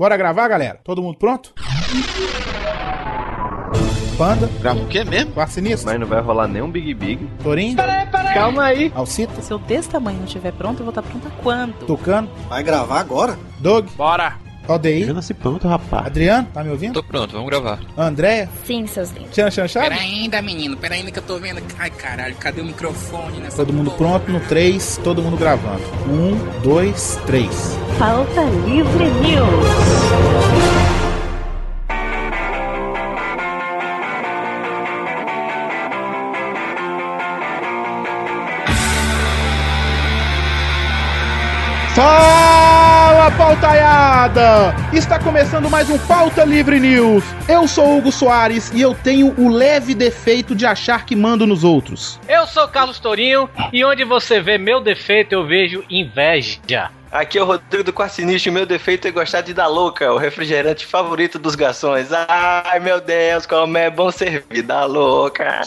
Bora gravar, galera? Todo mundo pronto? Panda, Grava o quê mesmo? Quarto Sinistro, Mas não vai rolar nenhum Big Big. Torinho, Calma aí. Alcita, Se eu desse tamanho não estiver pronto, eu vou estar pronta quando? Tucano, Vai gravar agora? Doug, Bora. Aldeir, nasci pronto, rapaz. Adriano, tá me ouvindo? Tô pronto, vamos gravar. Andréia, Sim, seus lindos. Tchan Chanchado? Pera ainda, menino, pera ainda que eu tô vendo. Ai, caralho, cadê o microfone nessa Todo mundo porra? pronto no 3, todo mundo gravando. 1, 2, 3. Pauta Livre News. Fala, pautaiada! Está começando mais um Pauta Livre News. Eu sou Hugo Soares e eu tenho o leve defeito de achar que mando nos outros. Eu sou Carlos Tourinho e onde você vê meu defeito eu vejo inveja. Aqui é o Rodrigo do Quarcinista e o meu defeito é gostar de dar louca, o refrigerante favorito dos garçons. Ai, meu Deus, como é bom servir da louca.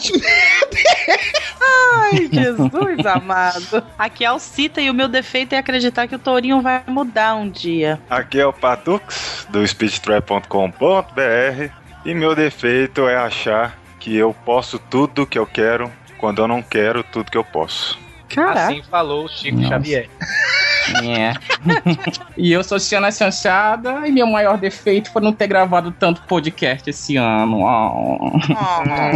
Ai, Jesus amado. Aqui é o Cita e o meu defeito é acreditar que o Tourinho vai mudar um dia. Aqui é o Patux, do speedtrap.com.br e meu defeito é achar que eu posso tudo que eu quero quando eu não quero tudo que eu posso. Caraca. Assim falou o Chico Nossa. Xavier. É. e eu sou Tiana Chanchada e meu maior defeito foi não ter gravado tanto podcast esse ano. Oh.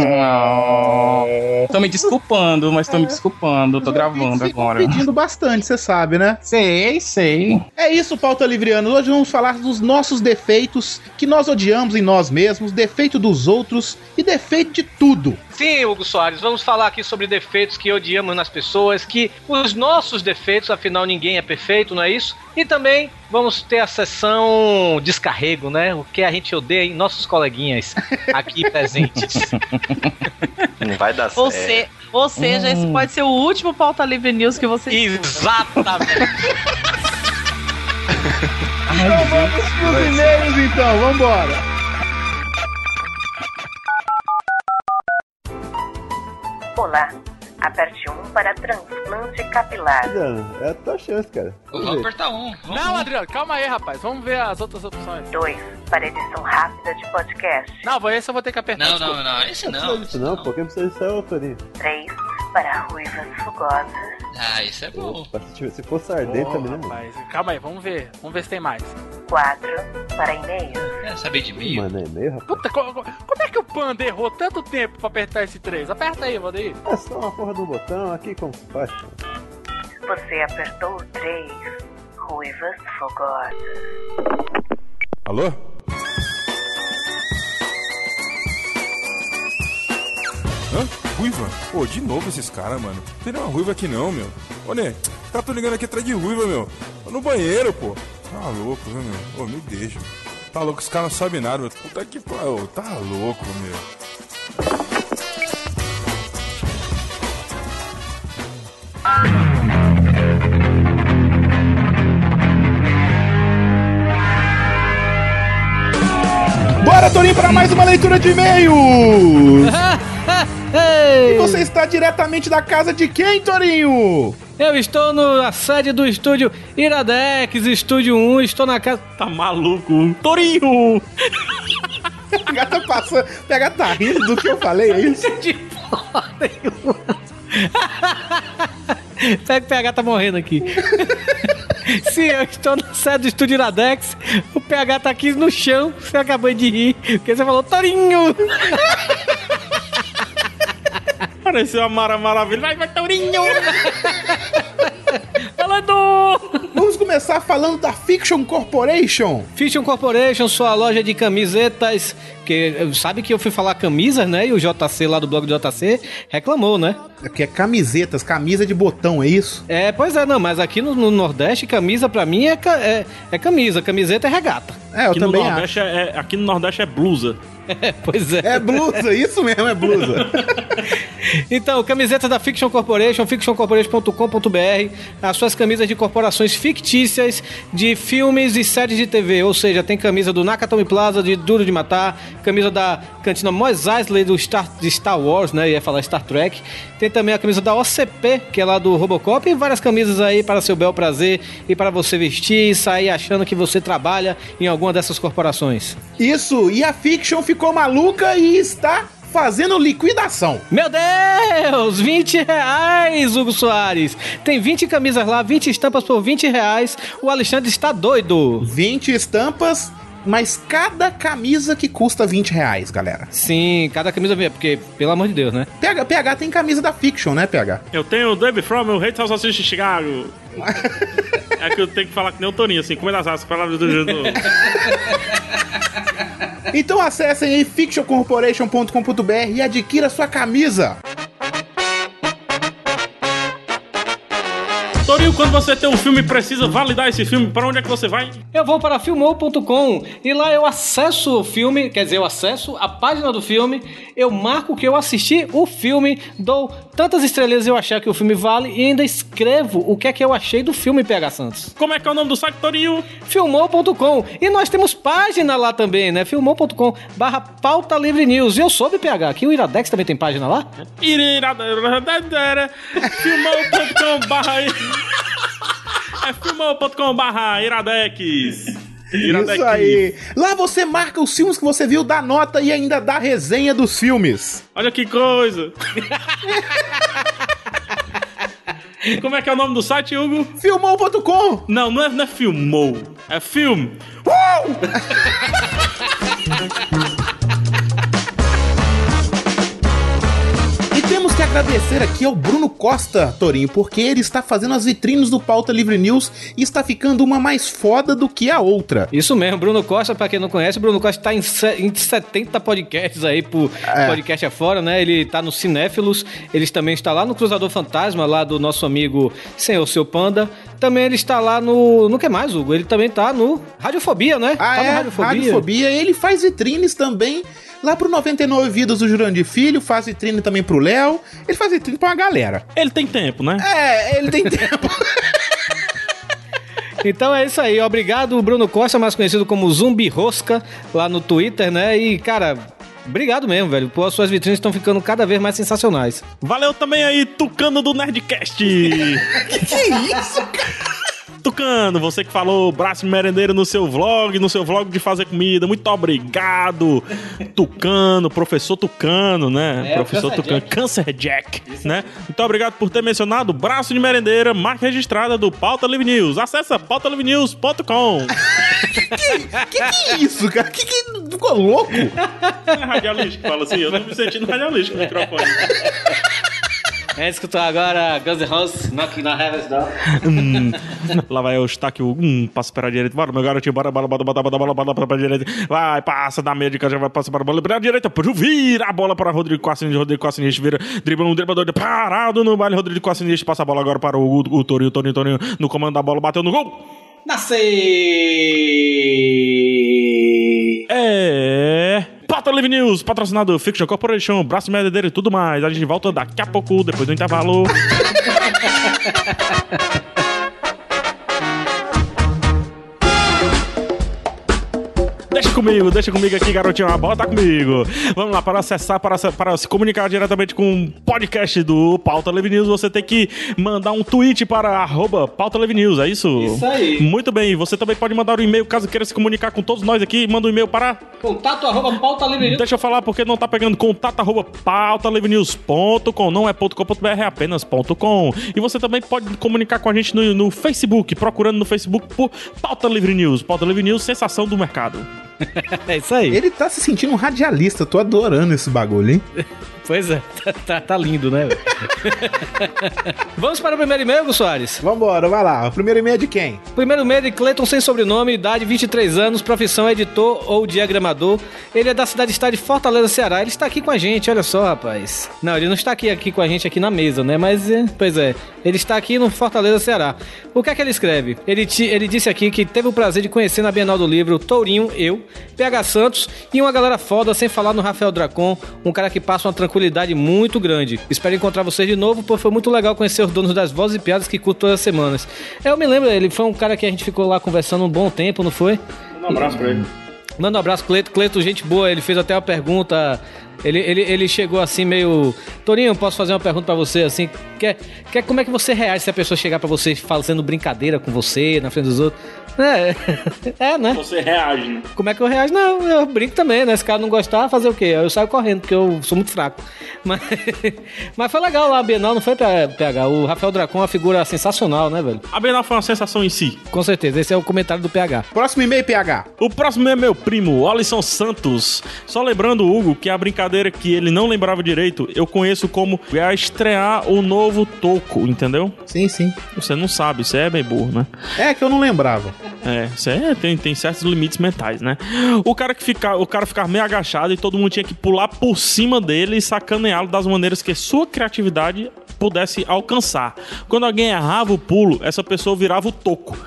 Oh. Tô me desculpando, mas tô me desculpando. Tô gravando agora. pedindo bastante, você sabe, né? Sei, sei. É isso, Pauta Livriano. Hoje vamos falar dos nossos defeitos que nós odiamos em nós mesmos, defeito dos outros e defeito de tudo. Sim, Hugo Soares, vamos falar aqui sobre defeitos que odiamos nas pessoas, que os nossos defeitos, afinal ninguém é perfeito, não é isso? E também vamos ter a sessão descarrego, né? O que a gente odeia em nossos coleguinhas aqui presentes. Não vai dar Ou, certo. se- ou seja, esse pode ser o último Pauta Livre News que você Exatamente. Então vamos pros e-mails então, vambora. Para transplante capilar. Adriano, é a tua chance, cara. Vamos apertar um. Vamos Não, Adriano, calma aí, rapaz. Vamos ver as outras opções. 2 para edição rápida de podcast. Não, esse eu vou ter que apertar. Não, desculpa. não, não. Esse Não não. precisa disso esse não, pô. Quem precisa disso é o. 3 para ruivas fugosas. Ah, isso é bom. Opa, Se, se fosse ardente Porra, também, né, mano? rapaz, calma aí, vamos ver. Vamos ver se tem mais. 4 para e-mails. Quer saber de mim? Mano, é meio, rapaz. Puta, co- co- como é que o Panda errou tanto tempo pra apertar esse 3? Aperta aí, Valdeir. É só uma porra do botão aqui, como se faz? Você apertou o 3. Ruivas fogosas. Alô? Hã? Ruiva? Pô, de novo esses caras, mano. Não tem nenhuma ruiva aqui não, meu. Olha, os caras tão ligando aqui atrás de ruiva, meu. Tô no banheiro, pô. Tá louco, viu, meu? Ô, me deixa. Tá louco, os caras não sabem nada, meu. Puta que pariu. Tá louco, meu. Bora, Torinho, para mais uma leitura de e-mails! E você está diretamente da casa de quem, Torinho? Eu estou na sede do estúdio Iradex, estúdio 1, estou na casa. Tá maluco? Torinho! PH tá passando. PH tá rindo do que eu falei, é isso? De porra. Pega o PH tá morrendo aqui. Sim, eu estou na sede do estúdio Iradex. O PH tá aqui no chão. Você acabou de rir. Porque você falou, Torinho! Pareceu a Mara Maravilha. Vai, vai, Torinho! Falando! Vamos começar falando da Fiction Corporation. Fiction Corporation, sua loja de camisetas. Que sabe que eu fui falar camisas, né? E o JC lá do blog do JC reclamou, né? Que é camisetas, camisa de botão, é isso? É, pois é, não, mas aqui no, no Nordeste, camisa pra mim é, ca- é, é camisa, camiseta é regata. É, eu Aqui no, também acho. Nordeste é, aqui no Nordeste é blusa. É, pois é. É blusa, isso mesmo, é blusa. Então, camiseta da Fiction Corporation, fictioncorporation.com.br, as suas camisas de corporações fictícias de filmes e séries de TV, ou seja, tem camisa do Nakatomi Plaza, de Duro de Matar, camisa da cantina Mos Eisley do Star, de Star Wars, né, ia falar Star Trek, tem também a camisa da OCP, que é lá do Robocop, e várias camisas aí para seu bel prazer e para você vestir e sair achando que você trabalha em algum alguma dessas corporações. Isso, e a Fiction ficou maluca e está fazendo liquidação. Meu Deus! 20 reais, Hugo Soares! Tem 20 camisas lá, 20 estampas por 20 reais. O Alexandre está doido. 20 estampas, mas cada camisa que custa 20 reais, galera. Sim, cada camisa vem, porque, pelo amor de Deus, né? PH, PH tem camisa da Fiction, né, PH? Eu tenho o David From, eu hate Salsicha de Chicago. é que eu tenho que falar que nem o Toninho, assim, comendo as asas, palavras do jeito. Então acessem aí fictioncorporation.com.br e adquira sua camisa. Torinho, quando você tem um filme e precisa validar esse filme, pra onde é que você vai? Eu vou para filmou.com e lá eu acesso o filme, quer dizer, eu acesso a página do filme, eu marco que eu assisti o filme, dou tantas estrelinhas eu achar que o filme vale e ainda escrevo o que é que eu achei do filme PH Santos. Como é que é o nome do site, Torinho? Filmou.com e nós temos página lá também, né? Filmou.com barra pauta livre news. E eu soube, PH, que o Iradex também tem página lá? Filmou.com barra É filmou.com barra iradex. Isso aí. Lá você marca os filmes que você viu, dá nota e ainda dá resenha dos filmes. Olha que coisa. Como é que é o nome do site, Hugo? Filmou.com. Não, não é, não é filmou. É filme. E agradecer aqui ao Bruno Costa, Torinho, porque ele está fazendo as vitrines do Pauta Livre News e está ficando uma mais foda do que a outra. Isso mesmo, Bruno Costa, pra quem não conhece, o Bruno Costa tá em, em 70 podcasts aí, por É. podcast afora, né? Ele tá no Cinéfilos, ele também está lá no Cruzador Fantasma, lá do nosso amigo Senhor Seu Panda. Também ele está lá no. No que mais, Hugo? Ele também tá no Radiofobia, né? Ah, tá é? no Radiofobia. Ele faz vitrines também lá pro 99 Vidas do Jurandir Filho, faz vitrine também pro Léo. Ele faz vitrine pra uma galera. Ele tem tempo, né? É, ele tem tempo. Então é isso aí. Obrigado, Bruno Costa, mais conhecido como Zumbi Rosca, lá no Twitter, né? E, cara. Obrigado mesmo, velho. Pô, as suas vitrines estão ficando cada vez mais sensacionais. Valeu também aí, Tucano do Nerdcast. que isso, cara? Tucano, você que falou braço merendeiro no seu vlog, no seu vlog de fazer comida. Muito obrigado, Tucano, professor Tucano, né? É, professor Cancer Tucano, Cancer Jack, né? Muito obrigado por ter mencionado braço de merendeira, marca registrada do Pauta Live News. Acesse pautalivnews.com. Que que é isso, cara? Que que ficou louco? É radialista que fala assim, eu tô me sentindo radialista com o microfone. É, escutou agora Guns N' Roses, Knocking on Heaven's Door. Hum, lá vai o Eustáquio, hum, passa para a direita, bora, meu garotinho, bora, bora, bora, bora, bora, bora, bora, bora para a direita, vai, passa da médica, já vai passar para a bola, para a direita, vira a bola para Rodrigo Quassinich, Rodrigo Quassinich vira, dribla um, dribla dois, parado no baile, Rodrigo Quassinich passa a bola agora para o, o, Torinho, o Torinho, o Torinho, no comando da bola, bateu no gol, Nascei! é... Pauta Live News, patrocinado Fiction Corporation, Braço Merdeiro e tudo mais. A gente volta daqui a pouco, depois do intervalo. Deixa comigo, deixa comigo aqui, garotinho. A bola tá comigo. Vamos lá, para acessar, para, para se comunicar diretamente com o podcast do Pauta Live News, você tem que mandar um tweet para arroba Pauta Live News, é isso? Isso aí. Muito bem, você também pode mandar um e-mail caso queira se comunicar com todos nós aqui. Manda um e-mail para Contato arroba pauta livre Deixa eu falar porque não tá pegando contato arroba pautalivrenews.com, não é .com.br, é apenas .com. E você também pode comunicar com a gente no, no Facebook, procurando no Facebook por Pauta Livre News. Pauta Livre News, sensação do mercado. É isso aí. Ele tá se sentindo um radialista, tô adorando esse bagulho, hein? Pois é, tá, tá- tá lindo, né? Vamos para o primeiro e-mail, Hugo Soares. Vambora, vai lá. O primeiro e-mail é de quem? Primeiro e-mail de Cleiton sem sobrenome, idade 23 anos, profissão editor ou diagramador. Ele é da cidade está de Fortaleza, Ceará. Ele está aqui com a gente, olha só, rapaz. Não, ele não está aqui, aqui com a gente aqui na mesa, né? Mas, é, pois é, ele está aqui no Fortaleza, Ceará. O que é que ele escreve? Ele, ele disse aqui que teve o prazer de conhecer na Bienal do Livro Tourinho, eu, PH Santos e uma galera foda, sem falar no Rafael Dracon, um cara que passa uma tranquilidade muito grande. Espero encontrar vocês de novo, foi muito legal conhecer os donos das vozes e piadas que curto todas as semanas. Eu me lembro, ele foi um cara que a gente ficou lá conversando um bom tempo, não foi? Um abraço pra ele. Manda um abraço, Cleito. Cleito, gente boa, ele fez até uma pergunta. Ele, ele, ele chegou assim meio. Torinho, posso fazer uma pergunta pra você assim? Quer, quer, como é que você reage se a pessoa chegar pra você fazendo brincadeira com você, na frente dos outros? É, é, né? Você reage. né? Como é que eu reajo? Não, eu brinco também, né? Se o cara não gostar, fazer o quê? Eu saio correndo, porque eu sou muito fraco. Mas, mas foi legal lá a Bienal, não foi, PH? O Rafael Dracon é uma figura sensacional, né, velho? A Bienal foi uma sensação em si. Com certeza, esse é o comentário do PH. Próximo e-mail, PH. O próximo é meu primo, Alisson Santos. Só lembrando, Hugo, que a brincadeira que ele não lembrava direito, eu conheço como a estrear o novo Toco, entendeu? Sim, sim. Você não sabe, você é bem burro, né? É que eu não lembrava. É, é, tem, tem certos limites mentais, né? O cara que fica, o cara ficava meio agachado e todo mundo tinha que pular por cima dele e sacaneá-lo das maneiras que sua criatividade pudesse alcançar. Quando alguém errava o pulo, essa pessoa virava o toco.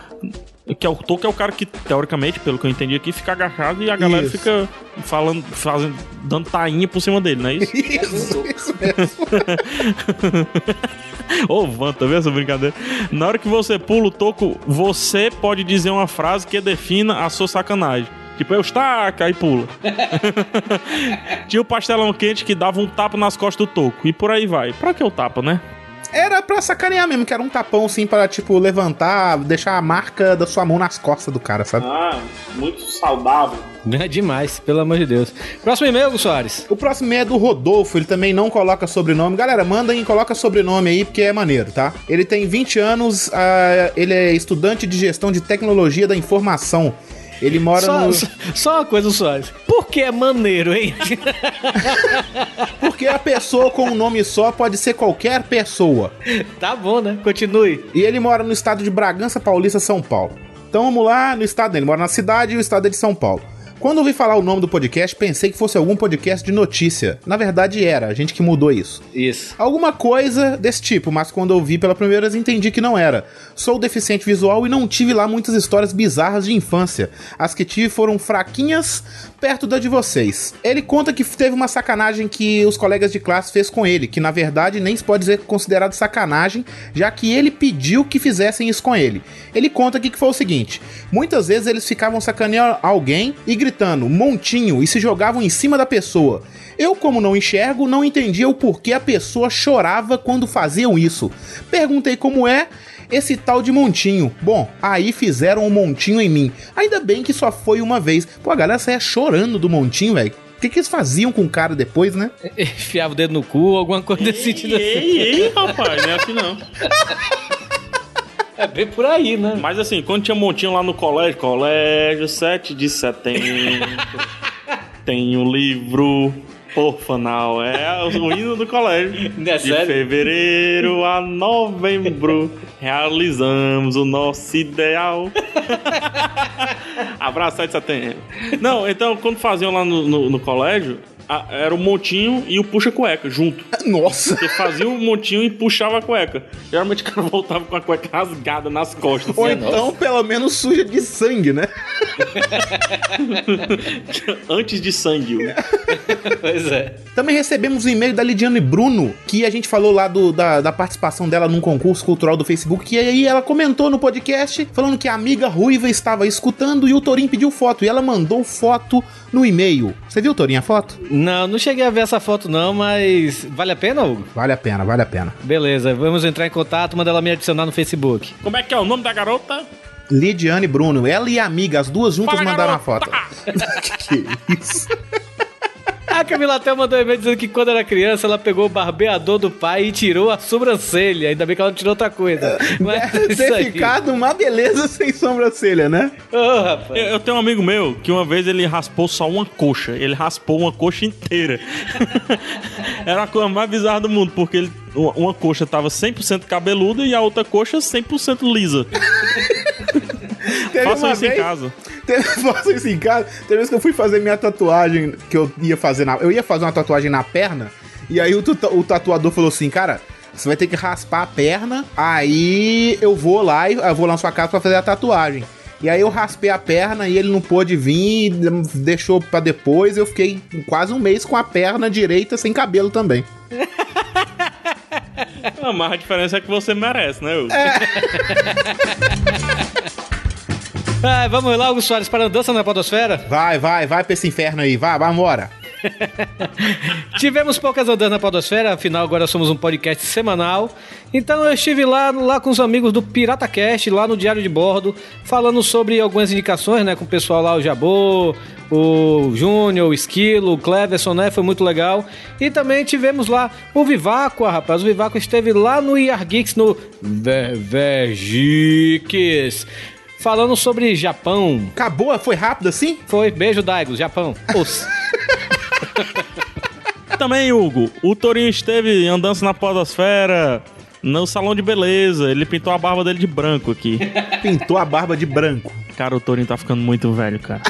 Que é o toco é o cara que, teoricamente, pelo que eu entendi aqui, fica agachado e a galera Isso. fica falando, fazendo, dando tainha por cima dele, não é isso? Isso, isso mesmo. Ô, Van, tá vendo essa brincadeira? Na hora que você pula o toco, você pode dizer uma frase que defina a sua sacanagem. Tipo, eu estaca, aí pula. Tinha o pastelão quente que dava um tapa nas costas do toco. E por aí vai. Pra que o tapa, né? Era pra sacanear mesmo, que era um tapão assim pra, tipo, levantar, deixar a marca da sua mão nas costas do cara, sabe? Ah, muito saudável. É demais, pelo amor de Deus. Próximo e-mail, Soares. O próximo e-mail é do Rodolfo, ele também não coloca sobrenome. Galera, mandem e coloca sobrenome aí, porque é maneiro, tá? Ele tem 20 anos, ah, ele é estudante de gestão de tecnologia da informação. Ele mora Só, no. só, só uma coisa, Soares. Por que é maneiro, hein? Porque a pessoa com um nome só pode ser qualquer pessoa. tá bom, né? Continue. E ele mora no estado de Bragança Paulista, São Paulo. Então vamos lá no estado dele. Ele mora na cidade e o estado é de São Paulo. Quando ouvi falar o nome do podcast, pensei que fosse algum podcast de notícia. Na verdade era, a gente que mudou isso. Isso. Alguma coisa desse tipo, mas quando eu vi pela primeira vez entendi que não era. Sou deficiente visual e não tive lá muitas histórias bizarras de infância. As que tive foram fraquinhas perto da de vocês. Ele conta que teve uma sacanagem que os colegas de classe fez com ele, que na verdade nem se pode dizer considerado sacanagem, já que ele pediu que fizessem isso com ele. Ele conta aqui que foi o seguinte: muitas vezes eles ficavam sacaneando alguém e gritando montinho e se jogavam em cima da pessoa. Eu, como não enxergo, não entendia o porquê a pessoa chorava quando faziam isso. Perguntei como é esse tal de montinho. Bom, aí fizeram um montinho em mim. Ainda bem que só foi uma vez. Pô, a galera saia chorando do montinho, velho. O que, que eles faziam com o cara depois, né? Enfiava o dedo no cu, alguma coisa desse sentido assim. Ei, ei, rapaz, não é assim não. É bem por aí, né? Mas assim, quando tinha montinho lá no colégio, colégio 7 de setembro, tem o livro Orfanal, é o hino do colégio. É de fevereiro a novembro, realizamos o nosso ideal. Abraço 7 de setembro. Não, então, quando faziam lá no, no- no colégio, a- era o montinho e o puxa-cueca junto. Nossa! Você fazia o montinho e puxava a cueca. Geralmente o cara voltava com a cueca rasgada nas costas. Ou assim, então, pelo menos suja de sangue, né? Antes de sangue. Pois é. Também recebemos um e-mail da Lidiane Bruno, que a gente falou lá do- da, da participação dela num concurso cultural do Facebook, e aí ela comentou no podcast, falando que a amiga ruiva estava escutando e o Torinho pediu foto, e ela mandou foto no e-mail. Você viu, Torinho, a foto? Não, não cheguei a ver essa foto não, mas vale a pena, Hugo? Vale a pena, vale a pena. Beleza, vamos entrar em contato, manda ela me adicionar no Facebook. Como é que é o nome da garota? Lidiane Bruno, ela e a amiga, as duas juntas Fala, mandaram a garota! foto. que isso? A Camila até mandou um e-mail dizendo que quando era criança ela pegou o barbeador do pai e tirou a sobrancelha. Ainda bem que ela não tirou outra coisa. Mas Deve isso ter aí. ficado uma beleza sem sobrancelha, né? Ô, rapaz. Eu, eu tenho um amigo meu que uma vez ele raspou só uma coxa. Ele raspou uma coxa inteira. Era a coisa mais bizarra do mundo, porque ele, uma, uma coxa tava 100% cabeluda e a outra coxa 100% lisa. Teve Façam isso em vez- casa. Teve, faço isso em casa. Teve vez que eu fui fazer minha tatuagem, que eu ia fazer na. Eu ia fazer uma tatuagem na perna, e aí o, o tatuador falou assim, cara. Você vai ter que raspar a perna, aí eu vou lá e eu vou lá na sua casa pra fazer a tatuagem. E aí eu raspei a perna e ele não pôde vir, deixou pra depois. Eu fiquei quase um mês com a perna direita sem cabelo também. Ah, mas a diferença é que você merece, né? Hugo? Ah, vamos lá, Hugo Soares, para a dança na podosfera? Vai, vai, vai pra esse inferno aí, vai, vai embora. Tivemos poucas ondas na Podosfera, afinal agora somos um podcast semanal. Então eu estive lá, lá com os amigos do Pirata Cast, lá no Diário de Bordo, falando sobre algumas indicações, né? Com o pessoal lá, o Jabô, o Júnior, o Esquilo, o Cleverson, né? Foi muito legal. E também tivemos lá o Viváqua, rapaz. O Viváqua esteve lá no IR Geeks, no Ver- Vergeeks, falando sobre Japão. Acabou? Foi rápido assim? Foi, beijo, Daigo, Japão. Os. Também, Hugo, o Torinho esteve andando na podosfera, no salão de beleza. Ele pintou a barba dele de branco aqui. Pintou a barba de branco. Cara, o Torinho tá ficando muito velho, cara.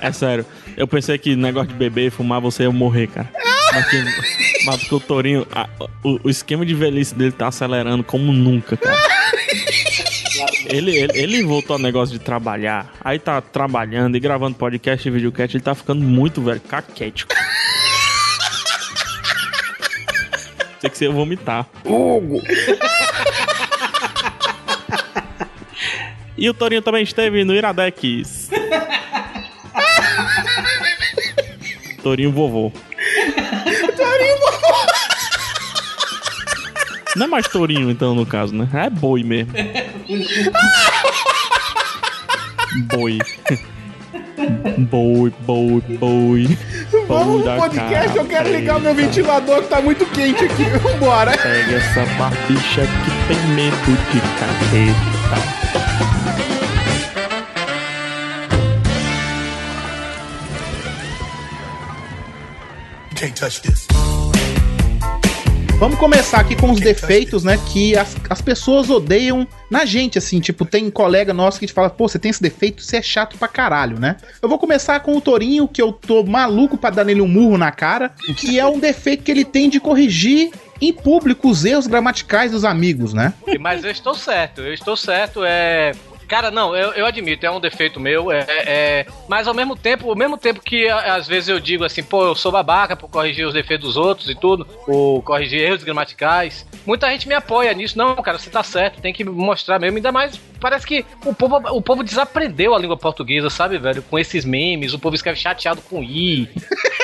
É sério. Eu pensei que negócio de beber e fumar você ia morrer, cara. Mas, que, mas porque o Torinho, a- o, o esquema de velhice dele tá acelerando como nunca, cara. Ele, ele, ele voltou ao negócio de trabalhar. Aí tá trabalhando e gravando podcast e videocast. Ele tá ficando muito velho, caquético. Sei que você ia vomitar. Hugo! E o Torinho também esteve no Iradex. Torinho vovô. Não é mais Torinho, então, no caso, né? É boi mesmo. boi. Boi, boi, boi. Vamos no podcast, eu quero ligar o meu ventilador que tá muito quente aqui. Vambora. Pega essa barbicha que tem medo de capeta. Can't touch this. Vamos começar aqui com os defeitos, né? Que as, as pessoas odeiam na gente, assim. Tipo, tem colega nosso que te fala, pô, você tem esse defeito, você é chato pra caralho, né? Eu vou começar com o Torinho, que eu tô maluco pra dar nele um murro na cara, que é um defeito que ele tem de corrigir em público os erros gramaticais dos amigos, né? Mas eu estou certo, eu estou certo, é. Cara, não, eu, eu admito, é um defeito meu, é, é- Mas ao mesmo tempo, ao mesmo tempo que às vezes eu digo assim, pô, eu sou babaca por corrigir os defeitos dos outros e tudo, ou corrigir erros gramaticais, muita gente me apoia nisso. Não, cara, você tá certo, tem que mostrar mesmo, ainda mais. Parece que o povo, o povo desaprendeu a língua portuguesa, sabe, velho? Com esses memes, o povo escreve chateado com I.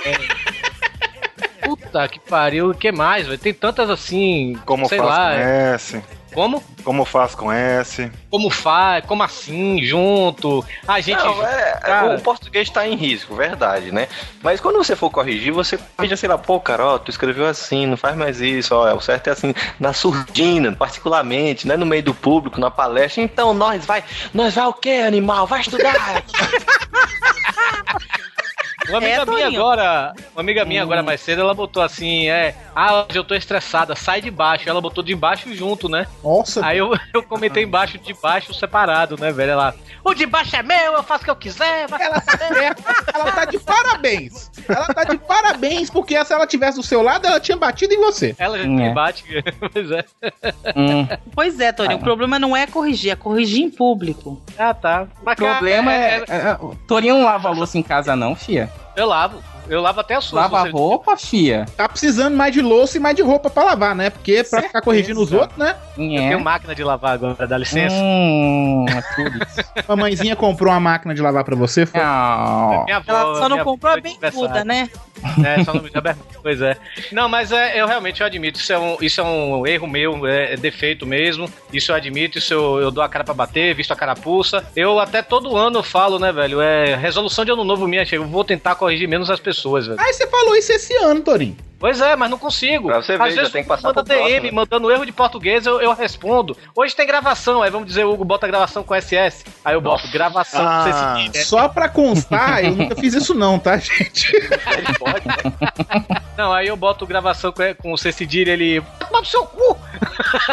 É. Puta que pariu, o que mais, velho? Tem tantas assim. Como sei lá. com S? Como? Como faz com S? Como faz? Como assim? Junto? A gente. Não, é, Cara. o português tá em risco, verdade, né? Mas quando você for corrigir, você corrige, sei lá, pô, cara, ó, tu escreveu assim, não faz mais isso, ó, o certo é assim, na surdina, particularmente, né, no meio do público, na palestra, então nós vai, nós vai o quê, animal? Vai estudar! Uma amiga É, minha agora, uma amiga minha agora mais cedo, ela botou assim, é, ah, hoje eu tô estressada, sai de baixo. Ela botou de baixo junto, né? Nossa. Aí eu, eu comentei embaixo de baixo separado, né, velho? Ela, o de baixo é meu, eu faço o que eu quiser. Ela tá certa. Ela tá de parabéns. Ela tá de parabéns, porque se ela tivesse do seu lado, ela tinha batido em você. Ela já É. me bate, pois é. Hum. Pois é, Torinho, Ah. o problema não é corrigir, é corrigir em público. Ah, tá. O problema é. é, é o Torinho não lava a louça em casa, não, fia. Eu lavo. Eu lavo até a sua. Lava a você- roupa, fia. Tá precisando mais de louça e mais de roupa pra lavar, né? Porque pra ficar corrigindo os outros, né? Eu É. tenho máquina de lavar agora, dá licença. Hum, é tudo isso. A mãezinha comprou uma máquina de lavar pra você, foi? Não. Minha avó, Ela só não comprou a bermuda, né? É, só vídeo aberto. Pois é. Não, mas é, eu realmente eu admito. Isso é um, isso é um erro meu, é, é defeito mesmo. Isso eu admito, isso eu, eu dou a cara pra bater, visto a carapuça. Eu até todo ano falo, né, velho? É resolução de ano novo minha. Eu vou tentar corrigir menos as pessoas, velho. Aí você falou isso esse ano, Torinho. Pois é, mas não consigo. Pra você ver, Às já vezes tem que passar manda pro próximo, DM, né? mandando erro de português, eu, eu respondo. Hoje tem gravação, aí vamos dizer, o Hugo bota gravação com SS. Aí eu boto gravação com Ah, né? só pra constar, eu nunca fiz isso não, tá, gente? Ele pode, né? Não, aí eu boto gravação com, com o C cedilha, ele. Toma no seu cu!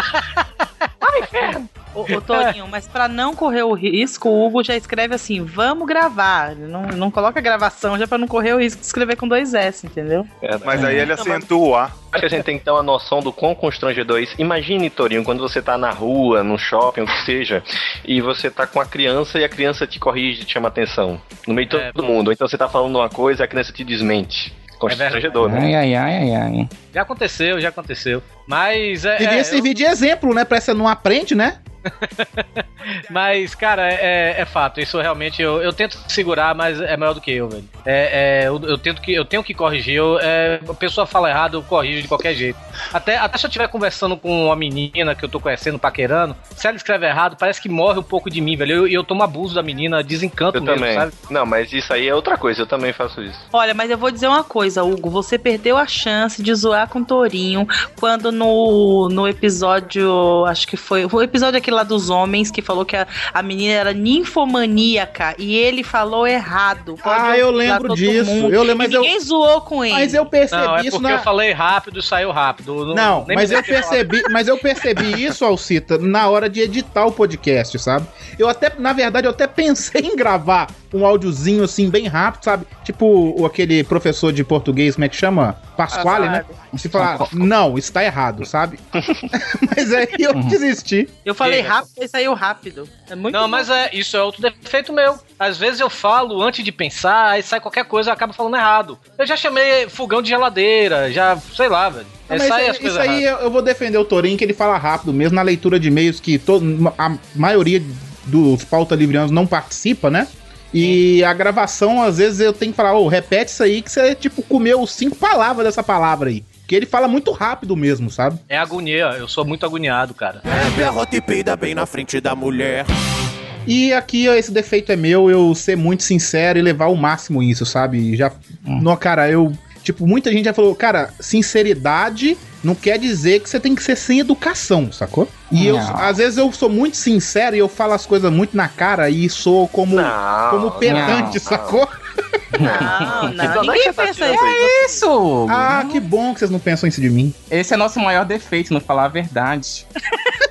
Ai, inferno! Ô, ô, Torinho, mas pra não correr o risco, o Hugo já escreve assim, vamos gravar. Não, não coloca gravação já pra não correr o risco de escrever com dois S, entendeu? Mas aí ele acentua o A. Acho que a gente tem que ter uma noção do quão constrangedor é isso. Imagine, Torinho, quando você tá na rua, no shopping, o que seja, e você tá com a criança e a criança te corrige, te chama atenção. No meio de É. todo mundo. Ou então você tá falando uma coisa e a criança te desmente. Constrangedor, né? Ai, ai, ai, ai, ai. Já aconteceu, já aconteceu. Mas é. Devia é, servir de exemplo, né? Pra essa não aprende, né? Mas, cara, é, é fato. Isso realmente eu, eu tento segurar, mas é maior do que eu, velho. É, é, eu, eu tento que eu tenho que corrigir. Eu, é, a pessoa fala errado, eu corrijo de qualquer jeito. Até, até se eu estiver conversando com uma menina que eu tô conhecendo, paquerando, se ela escreve errado, parece que morre um pouco de mim, velho. E eu, eu tomo abuso da menina, desencanto Eu mesmo, também. sabe? Não, mas isso aí é outra coisa, eu também faço isso. Olha, mas eu vou dizer uma coisa, Hugo. Você perdeu a chance de zoar com o Torinho quando no, no episódio. Acho que foi. O episódio aquele lá dos homens que falou que a, a menina era ninfomaníaca e ele falou errado. Pode Ah, eu lembro disso. mundo. Eu lembro, mas ninguém zoou com ele. Mas eu percebi Não, é isso porque na. eu falei rápido e saiu rápido. Não, nem mas eu falar. percebi, mas eu percebi isso, Alcita, na hora de editar o podcast, sabe? Eu até, na verdade, eu até pensei em gravar um áudiozinho assim bem rápido, sabe? Tipo o aquele professor de português, como é que chama? Pasquale, né? Se falar, não, isso tá errado, sabe? mas aí eu desisti. Eu falei rápido e saiu rápido. É muito Não, bom. mas é, isso é outro defeito meu. Às vezes eu falo antes de pensar, aí sai qualquer coisa e acaba falando errado. Eu já chamei fogão de geladeira, já, sei lá, velho. Ah, É, isso, as aí- coisas isso aí eu eu vou defender o Torinho, que ele fala rápido mesmo na leitura de e-mails que todo, a maioria dos pauta livrianos não participa, né? E a gravação, às vezes, eu tenho que falar, ô, repete isso aí, que você, tipo, comeu cinco palavras dessa palavra aí. Que ele fala muito rápido mesmo, sabe? É agonia, eu sou muito agoniado, cara. Berrota e peida bem na frente da mulher. E aqui, ó, esse defeito é meu, eu ser muito sincero e levar ao máximo isso, sabe? Já. Não, cara, eu. Tipo, muita gente já falou, cara, sinceridade não quer dizer que você tem que ser sem educação, sacou? E eu, Não. às vezes eu sou muito sincero e eu falo as coisas muito na cara e sou como, Não, como pedante, não, sacou? Não, não. É Ninguém pensa isso. É isso! Hugo. Ah, que bom que vocês não pensam isso de mim. Esse é nosso maior defeito, não falar a verdade.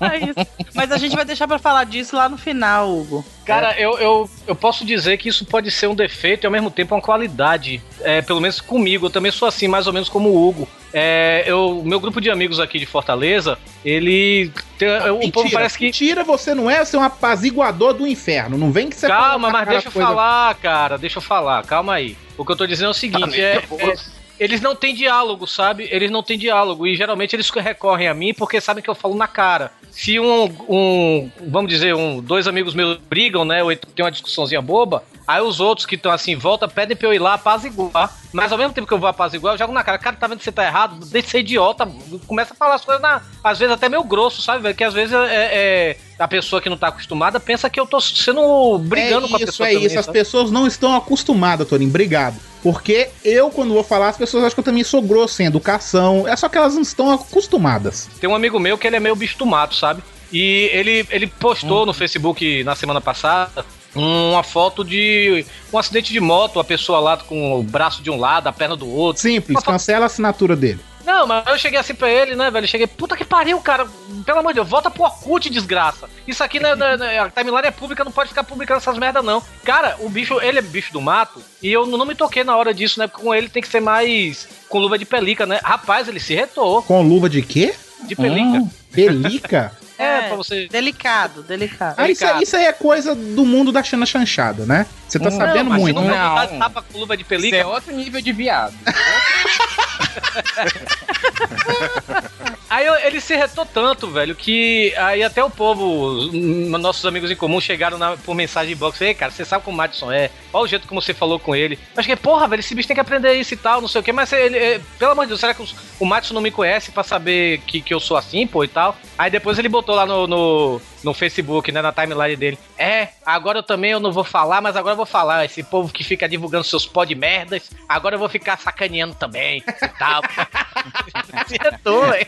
É isso. Mas a gente vai deixar pra falar disso lá no final, Hugo. Cara, eu, eu, eu posso dizer que isso pode ser um defeito e ao mesmo tempo uma qualidade. É, pelo menos comigo, eu também sou assim, mais ou menos como o Hugo. É, eu, meu grupo de amigos aqui de Fortaleza, ele. tem- o povo parece que. Mentira, você não é, você é um apaziguador do inferno. Não vem que você Calma, mas deixa eu coisa- falar, cara, deixa eu falar, calma aí. O que eu tô dizendo é o Tá seguinte, é, é- eles não têm diálogo, sabe? Eles não têm diálogo e geralmente eles recorrem a mim porque sabem que eu falo na cara. Se um, um vamos dizer, um, dois amigos meus brigam, né, ou então tem uma discussãozinha boba, aí os outros que estão assim, volta, pedem pra eu ir lá apaziguar. Mas ao mesmo tempo que eu vou apaziguar, eu jogo na cara, cara, tá vendo que você tá errado? Deixa de ser idiota, começa a falar as coisas, na, às vezes até meio grosso, sabe? Que às vezes é, é- a pessoa que não tá acostumada pensa que eu tô sendo brigando é com a isso, pessoa É também, isso, as sabe? pessoas não estão acostumadas, Torinho. Obrigado. Porque eu, quando vou falar, as pessoas acham que eu também sou grosso, sem educação. É só que elas não estão acostumadas. Tem um amigo meu que ele é meio bicho do mato, sabe? E ele, ele postou no Facebook na semana passada uma foto de um acidente de moto, a pessoa lá com o braço de um lado, a perna do outro. Simples, cancela a assinatura dele. Não, mas eu cheguei assim pra ele, né, velho? Eu cheguei, puta que pariu, cara. Pelo amor de Deus, volta pro Orkut, desgraça. Isso aqui, né, né, né, a timeline é pública, não pode ficar publicando essas merda, não. Cara, o bicho, ele é bicho do mato, e eu não me toquei na hora disso, né? Porque com ele tem que ser mais com luva de pelica, né? Rapaz, ele se retou Com luva de quê? de pelica. Pelica? É, pra você. Delicado, delicado. Ah, isso, aí- isso aí é coisa do mundo da Xana Chanchada, né? Você tá Não, sabendo mas muito, né? Não. tapa com luva de Isso pelica. é outro nível de viado. Aí eu- ele se retou tanto, velho, que aí até o povo, nossos amigos em comum, chegaram na- por mensagem box. Ei, cara, você sabe como o Madison é? Olha o jeito como você falou com ele. Mas que, porra, velho, esse bicho tem que aprender isso e tal, não sei o que. Mas ele, pelo amor de Deus, será que o Madison não me conhece pra saber que, que eu sou assim, pô, e tal? Aí depois ele botou lá no, no, no Facebook, né, na timeline dele. É, agora eu também eu não vou falar, mas agora eu vou falar. Esse povo que fica divulgando seus pó de merdas, agora eu vou ficar sacaneando também e tal. se retou, velho.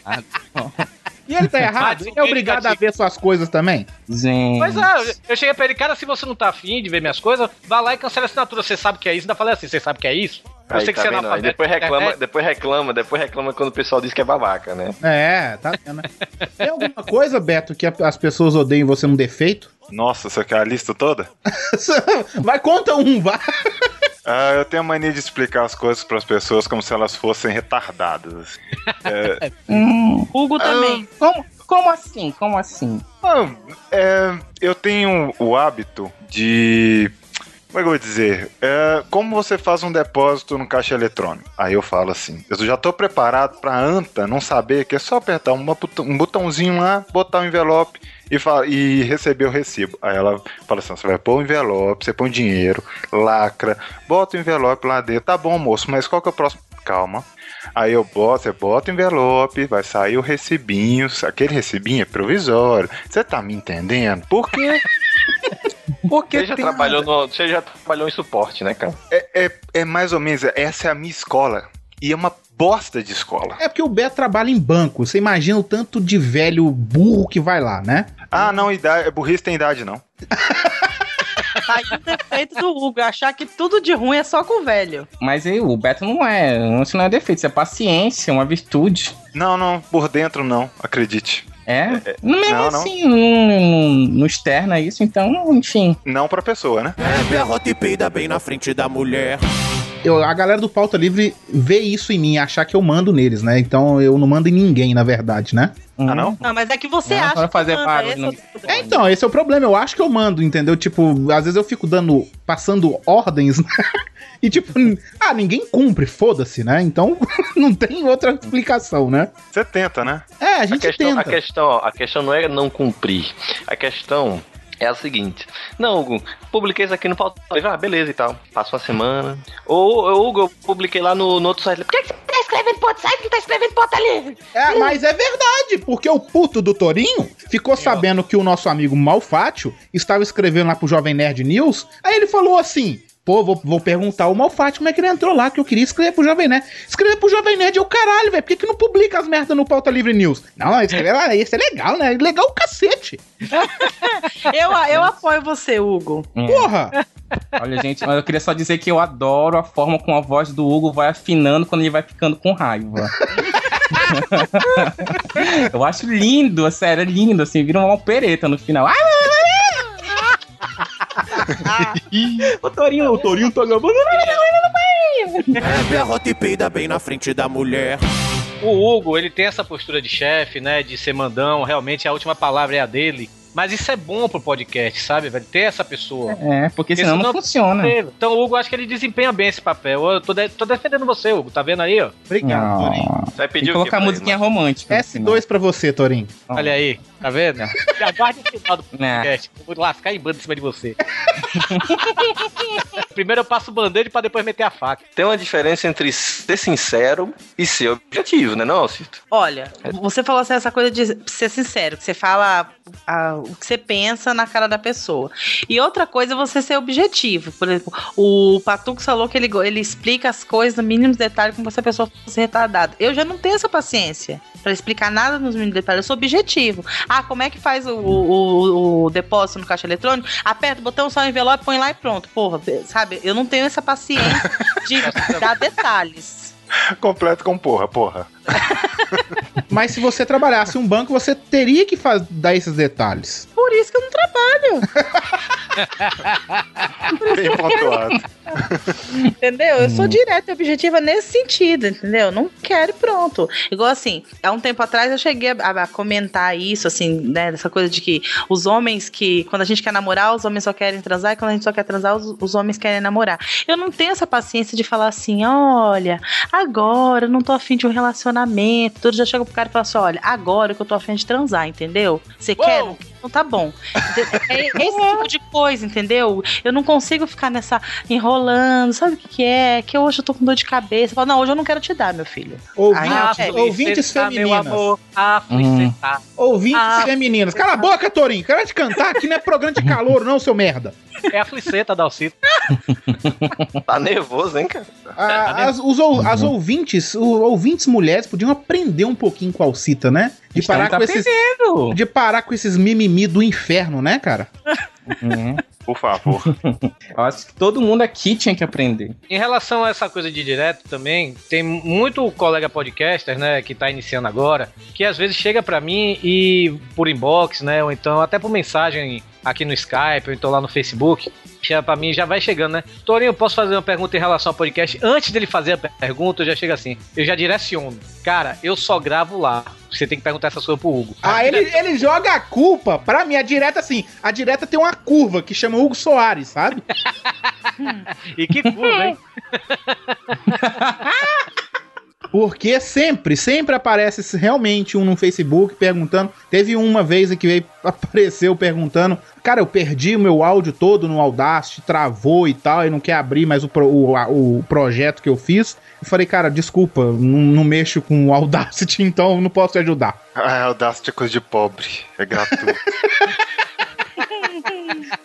E ele tá errado? Madison, Ele é obrigado a ver suas coisas também? Gente. Pois é, eu cheguei pra ele, cara, se você não tá afim de ver minhas coisas, vá lá e cancela a assinatura. Você sabe que é isso? Ainda falei assim, você sabe que é isso? Eu Aí, sei que tá você é analfabeto. depois reclama, É, depois reclama, depois reclama quando o pessoal diz que é babaca, né? É, tá vendo? Tem alguma coisa, Beto, que as pessoas odeiam você um defeito? Nossa, você quer a lista toda? Vai, conta um, vai. Ah, eu tenho a mania de explicar as coisas para as pessoas como se elas fossem retardadas. É, Hum, Hugo também. como, como assim? Como assim? ah, é, eu tenho o hábito de Como é que eu vou dizer? É, como você faz um depósito no caixa eletrônico? Aí eu falo assim: eu já tô preparado pra anta não saber que é só apertar um botãozinho lá, botar o envelope e, fa- e receber o recibo. Aí ela fala assim: você vai pôr o envelope, você põe dinheiro, lacra, bota o envelope lá dentro. Tá bom, moço, mas qual que é o próximo? Calma. Aí eu boto, você bota o envelope, vai sair o recibinho. Aquele recibinho é provisório. Você tá me entendendo? Por quê? Porque Você já, trabalhou no, você já trabalhou em suporte, né, cara? É, é, é mais ou menos, essa é a minha escola. E é uma bosta de escola. É porque o Beto trabalha em banco. Você imagina o tanto de velho burro que vai lá, né? Ah, não, idade, burrice tem idade, não. Aí o defeito do Hugo, achar que tudo de ruim é só com o velho. Mas aí, o Beto não é. Isso não é defeito, isso é paciência, uma virtude. Não, não, por dentro não, acredite. É? Não mesmo Não, assim, não, não, não externa isso, então, enfim. Não pra pessoa, né? Rota e peida bem na frente da mulher. Eu, a galera do Pauta Livre vê isso em mim, achar que eu mando neles, né? Então eu não mando em ninguém, na verdade, né? Ah, não? Não, mas é que você Não, acha fazer que manda, barulho esse é o- É, então, esse é o problema. Eu acho que eu mando, entendeu? Tipo, às vezes eu fico dando, passando ordens, né? E tipo, ah, ninguém cumpre, foda-se, né? Então não tem outra explicação, né? Você tenta, né? É, a gente questão, tenta. A questão, a questão não é não cumprir. A questão é a seguinte. Não, Hugo, publiquei isso aqui no Pauta Livre. Ah, beleza e tal. Passa uma semana. Ou, ou, Hugo, eu publiquei lá no, no outro site. Por que, que você tá escrevendo Pauta Site não tá escrevendo Pauta Livre? É, mas é verdade, porque o puto do Torinho ficou sabendo que o nosso amigo Malfátio estava escrevendo lá pro Jovem Nerd News. Aí ele falou assim: pô, vou, vou perguntar ao Malfátio como é que ele entrou lá, que eu queria escrever pro Jovem Nerd. Escrever pro Jovem Nerd é o caralho, velho. Por que, que não publica as merdas no Pauta Livre News? Não, escreve lá, isso é legal, né? Legal o cacete. Eu, eu apoio você, Hugo. Porra! Olha, gente, mas eu queria só dizer que eu adoro a forma como a voz do Hugo vai afinando quando ele vai ficando com raiva. eu acho lindo, sério, é lindo, assim, vira uma opereta no final. Ah, o Torinho, o Torinho tá gravando. Bebe a rota e peida bem na frente da mulher. O Hugo, ele tem essa postura de chefe, né? De ser mandão, realmente a última palavra é a dele. Mas isso é bom pro podcast, sabe, velho? Ter essa pessoa. É, porque senão não funciona. Então o Hugo, acho que ele desempenha bem esse papel. Eu tô, de- tô defendendo você, Hugo. Tá vendo aí, ó? Obrigado, Não. Torinho. Vai Tem que colocar musiquinha romântica. S2 pra você, Torinho. Olha aí, tá vendo? Aguarde o final do É. podcast. Eu vou lascar em banda em cima de você. Primeiro eu passo o band-aid pra depois meter a faca. Tem uma diferença entre ser sincero e ser objetivo, né, não, Cito? Olha, você falou assim, essa coisa de ser sincero, que você fala ah, o que você pensa na cara da pessoa. E outra coisa é você ser objetivo. Por exemplo, o Patux falou que ele, ele explica as coisas no mínimo detalhe como se a pessoa fosse retardada. Eu já não tenho essa paciência pra explicar nada nos mínimos detalhes. Eu sou objetivo. Ah, como é que faz o, o- o- depósito no caixa eletrônico? Aperta o botão, o envelope, põe lá e pronto. Porra, sabe? Eu não tenho essa paciência de dar detalhes. Completo com porra, porra. Mas se você trabalhasse em um banco, você teria que dar esses detalhes. Por isso que eu não trabalho. Bem pontuado. Entendeu? Eu sou direta e objetiva nesse sentido, entendeu? Não quero e pronto. Igual assim, há um tempo atrás eu cheguei a, a comentar isso, assim, né? Dessa coisa de que os homens que, quando a gente quer namorar, os homens só querem transar, e quando a gente só quer transar, os, os homens querem namorar. Eu não tenho essa paciência de falar assim, olha, agora eu não tô afim de um relacionamento. Tudo já chega pro cara e fala assim: olha, agora que eu tô afim de transar, entendeu? Você quer? Então tá bom. É esse tipo de coisa, entendeu? Eu não consigo ficar nessa enrolando, sabe o que, que é? Que hoje eu tô com dor de cabeça. Fala, não, hoje eu não quero te dar, meu filho. Ouvintes, Aí, é, ouvintes Tá, meu femininas. amor. Ah, Hum. tá. Ouvintes Ah. femininas. Cala a boca, Torinho. Quero te cantar. Aqui não é programa de calor, não, seu merda. É a fliceta da Alcito. Tá nervoso, hein, cara? Ah, as, os ou- as ouvintes, o- ouvintes mulheres podiam aprender um pouquinho com a Alcita, né? De parar, tá com esses, de parar com esses mimimi do inferno, né, cara? Uhum. Por favor. Eu acho que todo mundo aqui tinha que aprender. Em relação a essa coisa de direto também, tem muito colega podcaster, né, que tá iniciando agora, que às vezes chega pra mim e por inbox, né, ou então até por mensagem aqui no Skype, ou então lá no Facebook, Já, pra mim já vai chegando, né? Torinho, eu posso fazer uma pergunta em relação ao podcast? Antes dele fazer a pergunta, eu já chego assim. Eu já direciono. Cara, eu só gravo lá. Você tem que perguntar essas coisas pro Hugo. Ah, ele, ele joga a culpa pra mim. A direta, assim, a direta tem uma curva que chama Hugo Soares, sabe? E que curva, hein? Porque sempre, sempre aparece realmente um no Facebook perguntando. Teve uma vez que veio, apareceu perguntando. Cara, eu perdi o meu áudio todo no Audacity, travou e tal, e não quer abrir mais o, pro- o, a- o projeto que eu fiz. Eu falei, cara, desculpa, não, não mexo com o Audacity, então não posso te ajudar. Ah, Audacity é coisa de pobre. É gratuito.